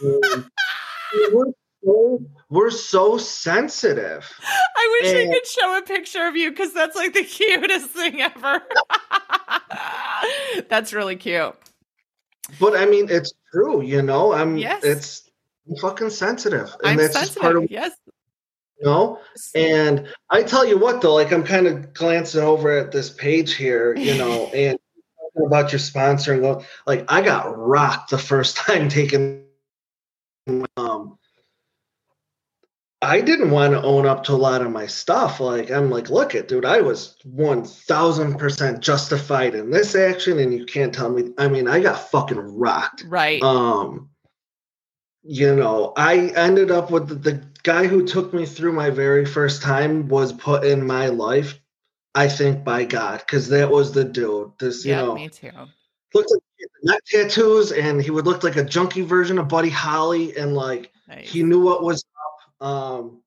we're so we're so sensitive. I wish and, I could show a picture of you because that's like the cutest thing ever. that's really cute. But I mean, it's true, you know. I'm. Yes. It's I'm fucking sensitive, and I'm that's sensitive, part of. Yes. You know, and I tell you what, though, like I'm kind of glancing over at this page here, you know, and about your sponsor and go, like I got rocked the first time taking um I didn't want to own up to a lot of my stuff. Like I'm like, look it, dude, I was one thousand percent justified in this action, and you can't tell me. I mean, I got fucking rocked. Right. Um, you know, I ended up with the, the guy who took me through my very first time was put in my life. I think by God, because that was the dude. This, yeah, you know, me too. Looked like neck tattoos, and he would look like a junkie version of Buddy Holly, and like nice. he knew what was um,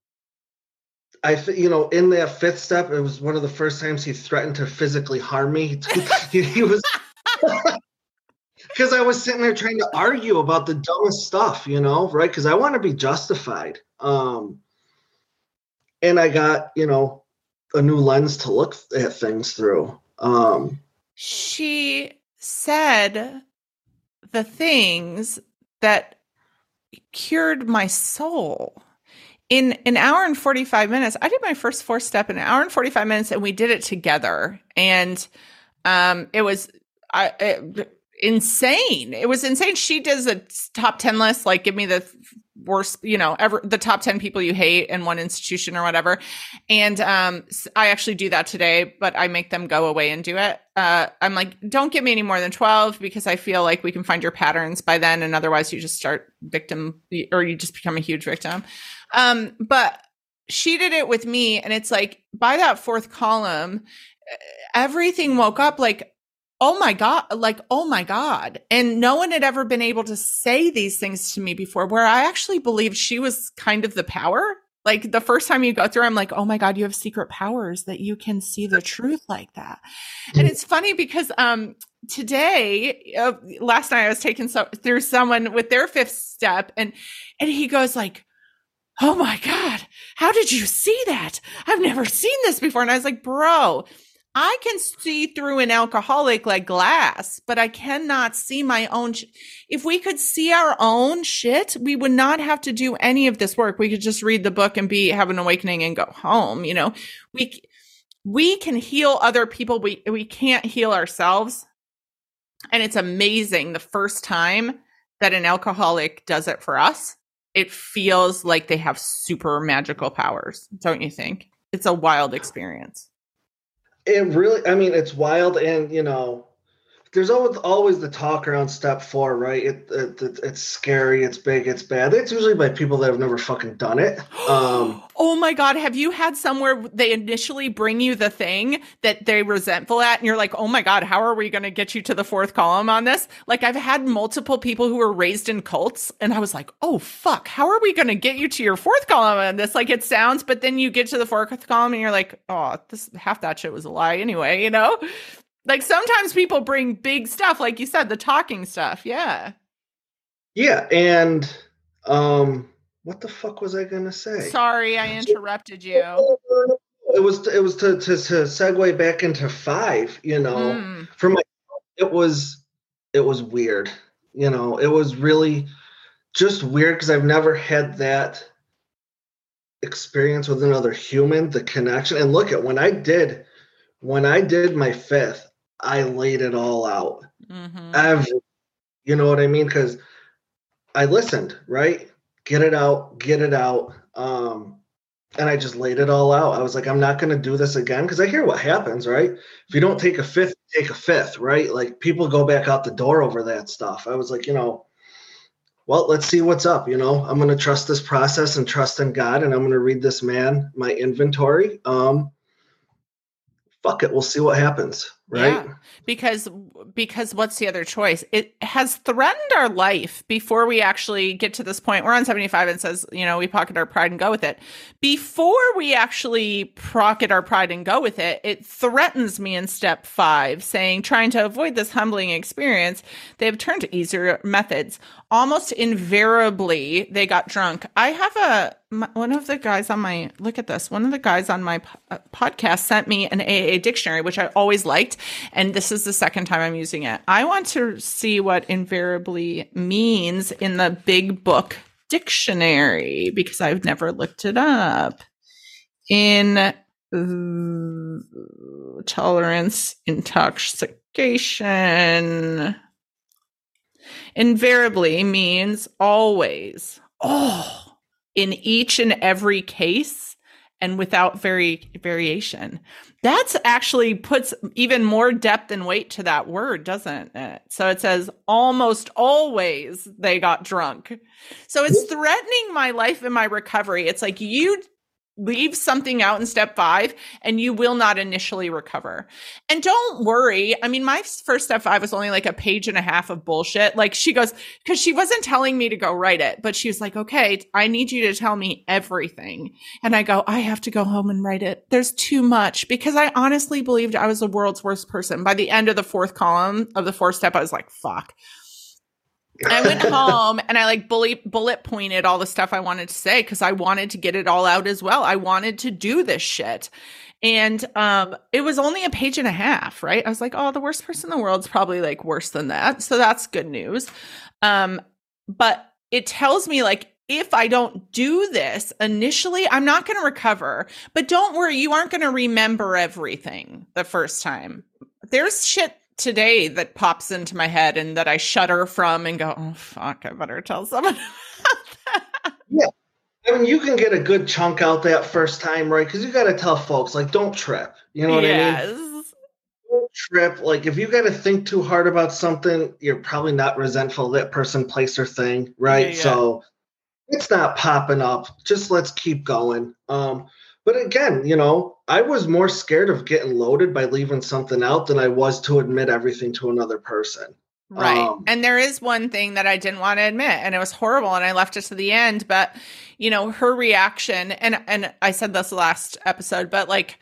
I think you know in that fifth step, it was one of the first times he threatened to physically harm me. he, he was because I was sitting there trying to argue about the dumbest stuff, you know, right? Because I want to be justified. Um, and I got you know a new lens to look at things through. Um, she said the things that cured my soul in an hour and 45 minutes i did my first four step in an hour and 45 minutes and we did it together. And um it was I, it, insane. It was insane. She does a top 10 list like give me the worst you know ever the top 10 people you hate in one institution or whatever. And um i actually do that today but i make them go away and do it. Uh i'm like don't give me any more than 12 because i feel like we can find your patterns by then and otherwise you just start victim or you just become a huge victim um, but she did it with me, and it's like by that fourth column, everything woke up like, oh my God, like, oh my God. And no one had ever been able to say these things to me before, where I actually believed she was kind of the power. Like the first time you go through, I'm like, oh my God, you have secret powers that you can see the truth like that. And it's funny because um today, uh, last night I was taking so through someone with their fifth step and and he goes like, oh my God, how did you see that? I've never seen this before. And I was like, bro, I can see through an alcoholic like glass, but I cannot see my own. Sh- if we could see our own shit, we would not have to do any of this work. We could just read the book and be have an awakening and go home. You know, we we can heal other people. We we can't heal ourselves, and it's amazing the first time that an alcoholic does it for us it feels like they have super magical powers, don't you think? It's a wild experience. It really, I mean, it's wild, and you know, there's always always the talk around step four, right? It, it, it's scary, it's big, it's bad. It's usually by people that have never fucking done it. Um, oh my god, have you had somewhere they initially bring you the thing that they resentful at, and you're like, oh my god, how are we going to get you to the fourth column on this? Like I've had multiple people who were raised in cults, and I was like, oh fuck, how are we going to get you to your fourth column on this? Like it sounds, but then you get to the fourth column, and you're like, oh, this half that shit was a lie anyway, you know. Like sometimes people bring big stuff, like you said, the talking stuff. Yeah. Yeah, and um, what the fuck was I gonna say? Sorry, I interrupted you. It was it was to to, to segue back into five. You know, mm. for my it was it was weird. You know, it was really just weird because I've never had that experience with another human, the connection. And look at when I did when I did my fifth, I laid it all out. Mm-hmm. Every, you know what I mean? Because I listened, right? Get it out, get it out. Um, and I just laid it all out. I was like, I'm not going to do this again because I hear what happens, right? If you don't take a fifth, take a fifth, right? Like people go back out the door over that stuff. I was like, you know, well, let's see what's up. You know, I'm going to trust this process and trust in God, and I'm going to read this man my inventory. Um, fuck it, we'll see what happens right? Yeah, because because what's the other choice? It has threatened our life before we actually get to this point. We're on 75 and says you know we pocket our pride and go with it. Before we actually pocket our pride and go with it it threatens me in step five saying trying to avoid this humbling experience they have turned to easier methods almost invariably they got drunk i have a my, one of the guys on my look at this one of the guys on my po- uh, podcast sent me an aa dictionary which i always liked and this is the second time I'm using it. I want to see what invariably means in the big book dictionary because I've never looked it up. In tolerance, intoxication. Invariably means always. Oh, in each and every case and without very variation. That's actually puts even more depth and weight to that word, doesn't it? So it says almost always they got drunk. So it's threatening my life and my recovery. It's like you leave something out in step five and you will not initially recover. And don't worry. I mean, my first step five was only like a page and a half of bullshit. Like she goes, cause she wasn't telling me to go write it, but she was like, okay, I need you to tell me everything. And I go, I have to go home and write it. There's too much because I honestly believed I was the world's worst person. By the end of the fourth column of the fourth step, I was like, fuck. I went home and I like bullet bullet pointed all the stuff I wanted to say because I wanted to get it all out as well. I wanted to do this shit. And um it was only a page and a half, right? I was like, "Oh, the worst person in the world world's probably like worse than that." So that's good news. Um but it tells me like if I don't do this initially, I'm not going to recover. But don't worry, you aren't going to remember everything the first time. There's shit today that pops into my head and that I shudder from and go, oh, fuck, I better tell someone Yeah. I mean, you can get a good chunk out that first time, right? Because you got to tell folks, like, don't trip. You know what yes. I mean? Don't trip. Like, if you got to think too hard about something, you're probably not resentful that person, place, or thing, right? Yeah, yeah. So it's not popping up. Just let's keep going. Um, but again, you know, I was more scared of getting loaded by leaving something out than I was to admit everything to another person. Right. Um, and there is one thing that I didn't want to admit and it was horrible and I left it to the end, but you know, her reaction and and I said this last episode, but like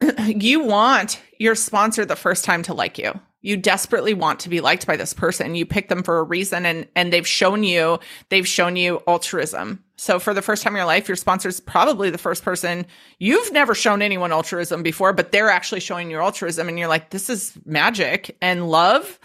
you want your sponsor the first time to like you you desperately want to be liked by this person you pick them for a reason and and they've shown you they've shown you altruism so for the first time in your life your sponsor is probably the first person you've never shown anyone altruism before but they're actually showing you altruism and you're like this is magic and love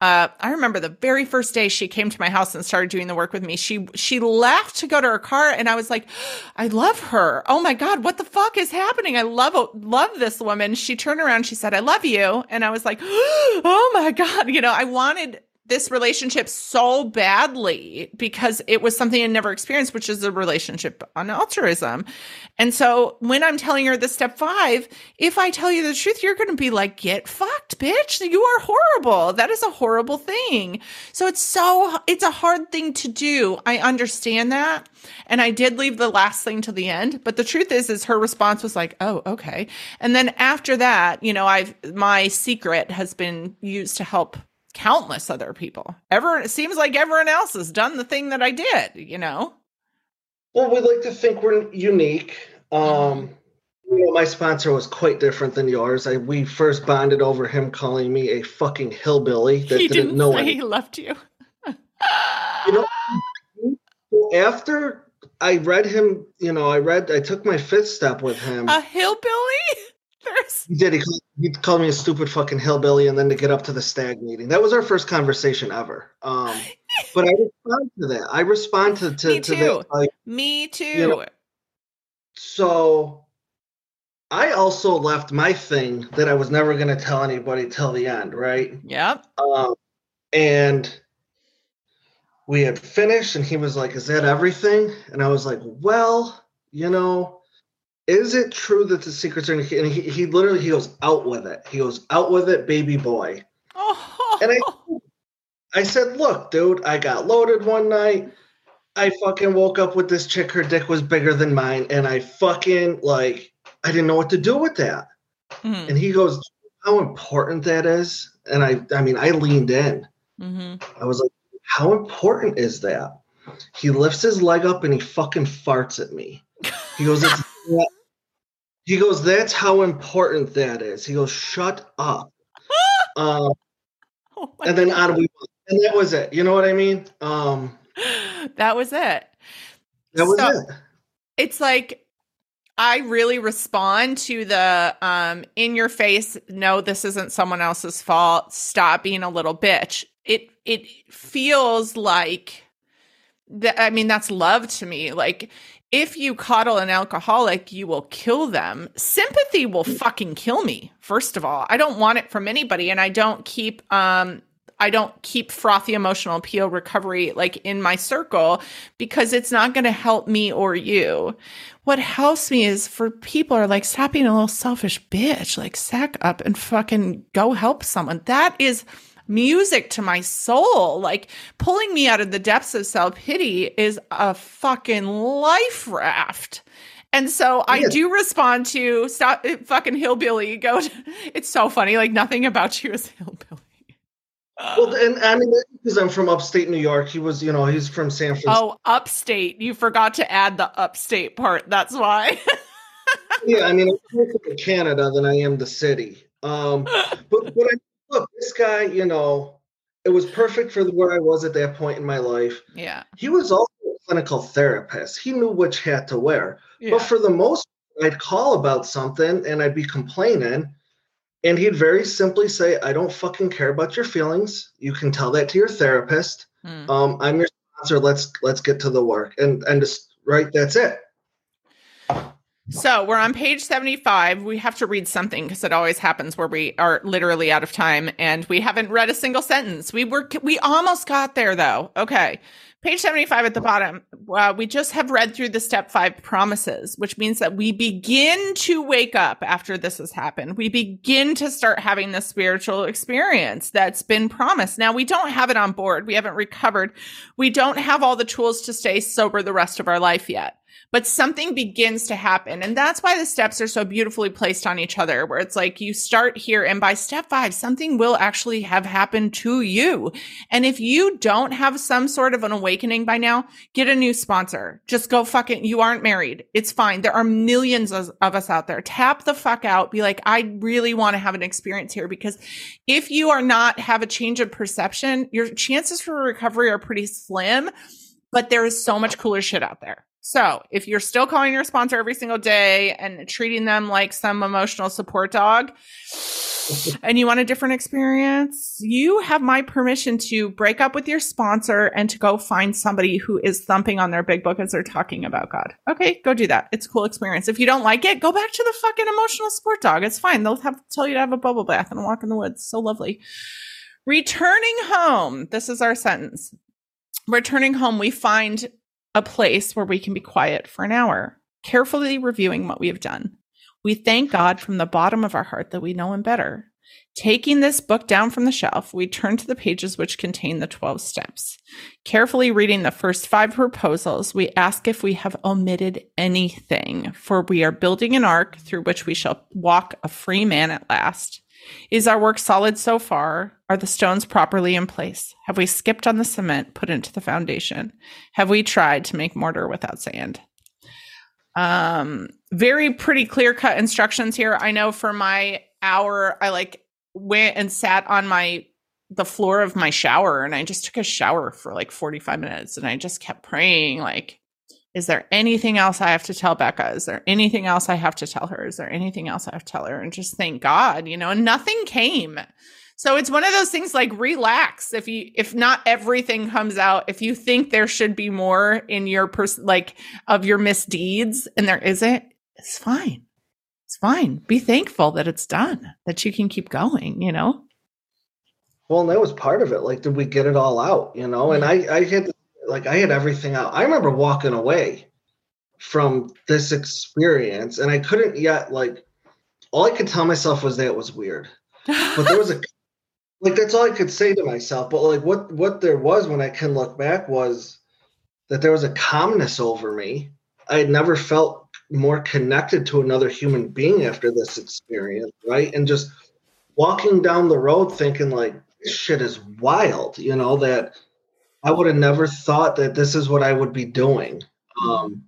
uh, I remember the very first day she came to my house and started doing the work with me. She she left to go to her car, and I was like, "I love her. Oh my god, what the fuck is happening? I love love this woman." She turned around, she said, "I love you," and I was like, "Oh my god," you know. I wanted this relationship so badly because it was something I never experienced, which is a relationship on altruism. And so when I'm telling her the step five, if I tell you the truth, you're going to be like, get fucked, bitch. You are horrible. That is a horrible thing. So it's so, it's a hard thing to do. I understand that. And I did leave the last thing to the end. But the truth is, is her response was like, oh, okay. And then after that, you know, I've, my secret has been used to help countless other people. Ever it seems like everyone else has done the thing that I did, you know. Well, we like to think we're unique. Um mm-hmm. you know, my sponsor was quite different than yours. I we first bonded over him calling me a fucking hillbilly that he didn't, didn't know say he loved you. you know, after I read him, you know, I read, I took my fifth step with him. A hillbilly? There's... He did. He called, he called me a stupid fucking hillbilly, and then to get up to the stag meeting. That was our first conversation ever. Um, but I respond to that. I respond to to, me to too. That, like, me too. You know, so I also left my thing that I was never going to tell anybody till the end, right? Yep. Um, and we had finished, and he was like, Is that everything? And I was like, Well, you know, is it true that the secrets are? And he, he literally he goes out with it. He goes out with it, baby boy. Oh. And I, I said, look, dude, I got loaded one night. I fucking woke up with this chick. Her dick was bigger than mine, and I fucking like I didn't know what to do with that. Mm-hmm. And he goes, how important that is. And I, I mean, I leaned in. Mm-hmm. I was like, how important is that? He lifts his leg up and he fucking farts at me. He goes, he goes, that's how important that is. He goes, shut up. Um, oh and then on we. And that was it. You know what I mean? Um, that was it. That was so, it. It's like I really respond to the um in your face, no, this isn't someone else's fault. Stop being a little bitch. It it feels like that I mean that's love to me. Like if you coddle an alcoholic, you will kill them. Sympathy will fucking kill me. First of all, I don't want it from anybody and I don't keep um I don't keep frothy emotional appeal recovery like in my circle because it's not going to help me or you. What helps me is for people are like, stop being a little selfish bitch, like sack up and fucking go help someone. That is music to my soul. Like pulling me out of the depths of self pity is a fucking life raft. And so I do respond to stop fucking hillbilly. Go. To, it's so funny. Like nothing about you is hillbilly well, and I mean, because I'm from upstate New York, he was, you know, he's from San Francisco. Oh, upstate! You forgot to add the upstate part. That's why. yeah, I mean, I'm closer to Canada than I am the city. Um, but but I, look, this guy, you know, it was perfect for where I was at that point in my life. Yeah, he was also a clinical therapist. He knew which hat to wear. Yeah. But for the most, I'd call about something and I'd be complaining and he'd very simply say, I don't fucking care about your feelings. You can tell that to your therapist. Mm. Um, I'm your sponsor. Let's let's get to the work. And and just right, that's it. So we're on page 75. We have to read something because it always happens where we are literally out of time and we haven't read a single sentence. We were we almost got there though. Okay. Page 75 at the bottom, uh, we just have read through the step five promises, which means that we begin to wake up after this has happened. We begin to start having the spiritual experience that's been promised. Now, we don't have it on board. We haven't recovered. We don't have all the tools to stay sober the rest of our life yet but something begins to happen. And that's why the steps are so beautifully placed on each other, where it's like you start here, and by step five, something will actually have happened to you. And if you don't have some sort of an awakening by now, get a new sponsor. Just go fucking, you aren't married. It's fine. There are millions of, of us out there. Tap the fuck out. Be like, I really want to have an experience here because if you are not have a change of perception, your chances for recovery are pretty slim, but there is so much cooler shit out there. So if you're still calling your sponsor every single day and treating them like some emotional support dog and you want a different experience, you have my permission to break up with your sponsor and to go find somebody who is thumping on their big book as they're talking about God. Okay, go do that. It's a cool experience. If you don't like it, go back to the fucking emotional support dog. It's fine. They'll have tell you to have a bubble bath and walk in the woods. So lovely. Returning home. This is our sentence. Returning home, we find a place where we can be quiet for an hour, carefully reviewing what we have done. We thank God from the bottom of our heart that we know Him better. Taking this book down from the shelf, we turn to the pages which contain the 12 steps. Carefully reading the first five proposals, we ask if we have omitted anything, for we are building an ark through which we shall walk a free man at last. Is our work solid so far? Are the stones properly in place? Have we skipped on the cement put into the foundation? Have we tried to make mortar without sand? Um, very pretty clear cut instructions here. I know for my hour, I like went and sat on my the floor of my shower and I just took a shower for like 45 minutes and I just kept praying like is there anything else I have to tell Becca? Is there anything else I have to tell her? Is there anything else I have to tell her? And just thank God, you know, and nothing came. So it's one of those things like relax. If you if not everything comes out, if you think there should be more in your person like of your misdeeds and there isn't, it's fine. It's fine. Be thankful that it's done, that you can keep going, you know? Well, and that was part of it. Like, did we get it all out, you know? And I, I had, like, I had everything out. I remember walking away from this experience and I couldn't yet, like, all I could tell myself was that it was weird. But there was a, like, that's all I could say to myself. But, like, what, what there was when I can look back was that there was a calmness over me. I had never felt more connected to another human being after this experience, right? And just walking down the road thinking, like, this shit is wild, you know, that I would have never thought that this is what I would be doing. Um,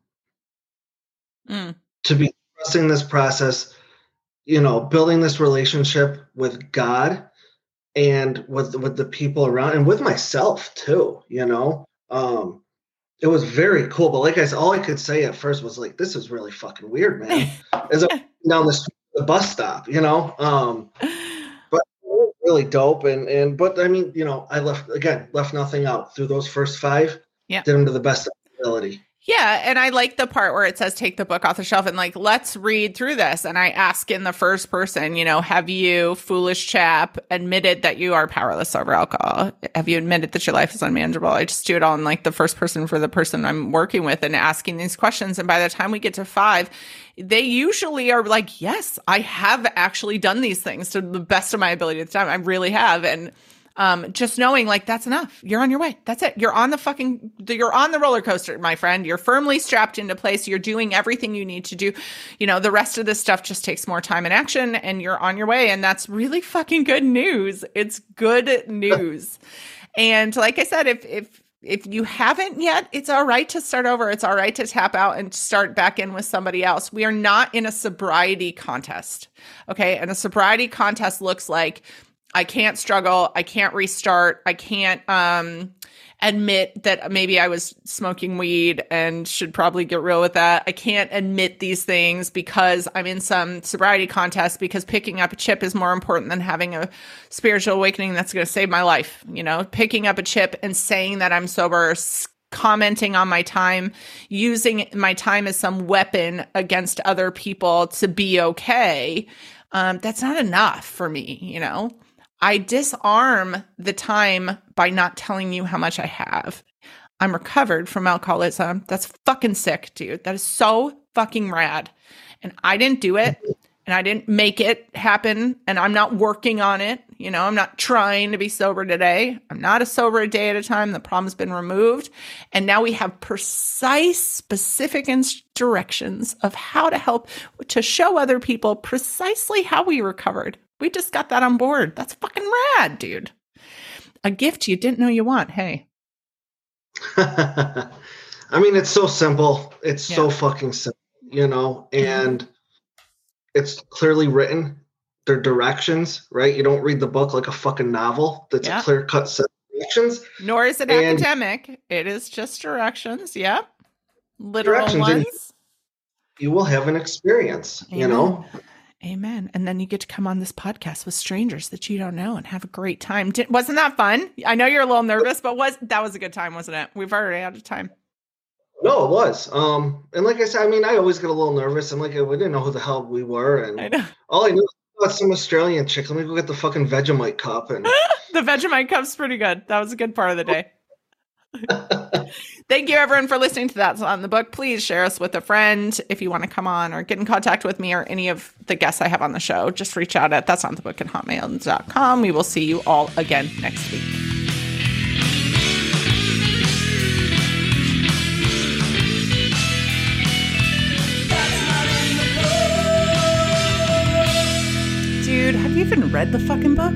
mm. To be trusting this process, you know, building this relationship with God and with with the people around and with myself too, you know. Um, it was very cool. But like I said, all I could say at first was like, this is really fucking weird, man. As I'm down the, street, the bus stop, you know. Um, really dope. And and but I mean, you know, I left again, left nothing out through those first five. Yeah, did them to the best ability. Yeah, and I like the part where it says take the book off the shelf and like let's read through this and I ask in the first person, you know, have you foolish chap admitted that you are powerless over alcohol? Have you admitted that your life is unmanageable? I just do it on like the first person for the person I'm working with and asking these questions and by the time we get to 5, they usually are like, "Yes, I have actually done these things to the best of my ability at the time. I really have." And um, just knowing like that's enough. You're on your way. That's it. You're on the fucking, you're on the roller coaster, my friend. You're firmly strapped into place. You're doing everything you need to do. You know, the rest of this stuff just takes more time and action and you're on your way. And that's really fucking good news. It's good news. and like I said, if, if, if you haven't yet, it's all right to start over. It's all right to tap out and start back in with somebody else. We are not in a sobriety contest. Okay. And a sobriety contest looks like I can't struggle. I can't restart. I can't um, admit that maybe I was smoking weed and should probably get real with that. I can't admit these things because I'm in some sobriety contest because picking up a chip is more important than having a spiritual awakening that's going to save my life. You know, picking up a chip and saying that I'm sober, commenting on my time, using my time as some weapon against other people to be okay. Um, that's not enough for me, you know? I disarm the time by not telling you how much I have. I'm recovered from alcoholism. That's fucking sick, dude. That is so fucking rad. And I didn't do it and I didn't make it happen and I'm not working on it. You know, I'm not trying to be sober today. I'm not a sober a day at a time. The problem's been removed. And now we have precise, specific directions of how to help to show other people precisely how we recovered. We just got that on board. That's fucking rad, dude. A gift you didn't know you want. Hey. I mean, it's so simple. It's yeah. so fucking simple, you know, and mm-hmm. it's clearly written. They're directions, right? You don't read the book like a fucking novel that's yeah. a clear cut set of directions. Nor is it and academic. It is just directions. Yep. Literal directions ones. You will have an experience, Amen. you know? Amen. And then you get to come on this podcast with strangers that you don't know and have a great time. Did, wasn't that fun? I know you're a little nervous, but was that was a good time, wasn't it? We've already out of time. No, it was. Um, and like I said, I mean, I always get a little nervous, and like we didn't know who the hell we were, and I know. all I knew was some Australian chick. Let me go get the fucking Vegemite cup, and the Vegemite cup's pretty good. That was a good part of the day. Thank you, everyone, for listening to That's on the Book. Please share us with a friend if you want to come on or get in contact with me or any of the guests I have on the show. Just reach out at That's on the Book at hotmail.com. We will see you all again next week. Dude, have you even read the fucking book?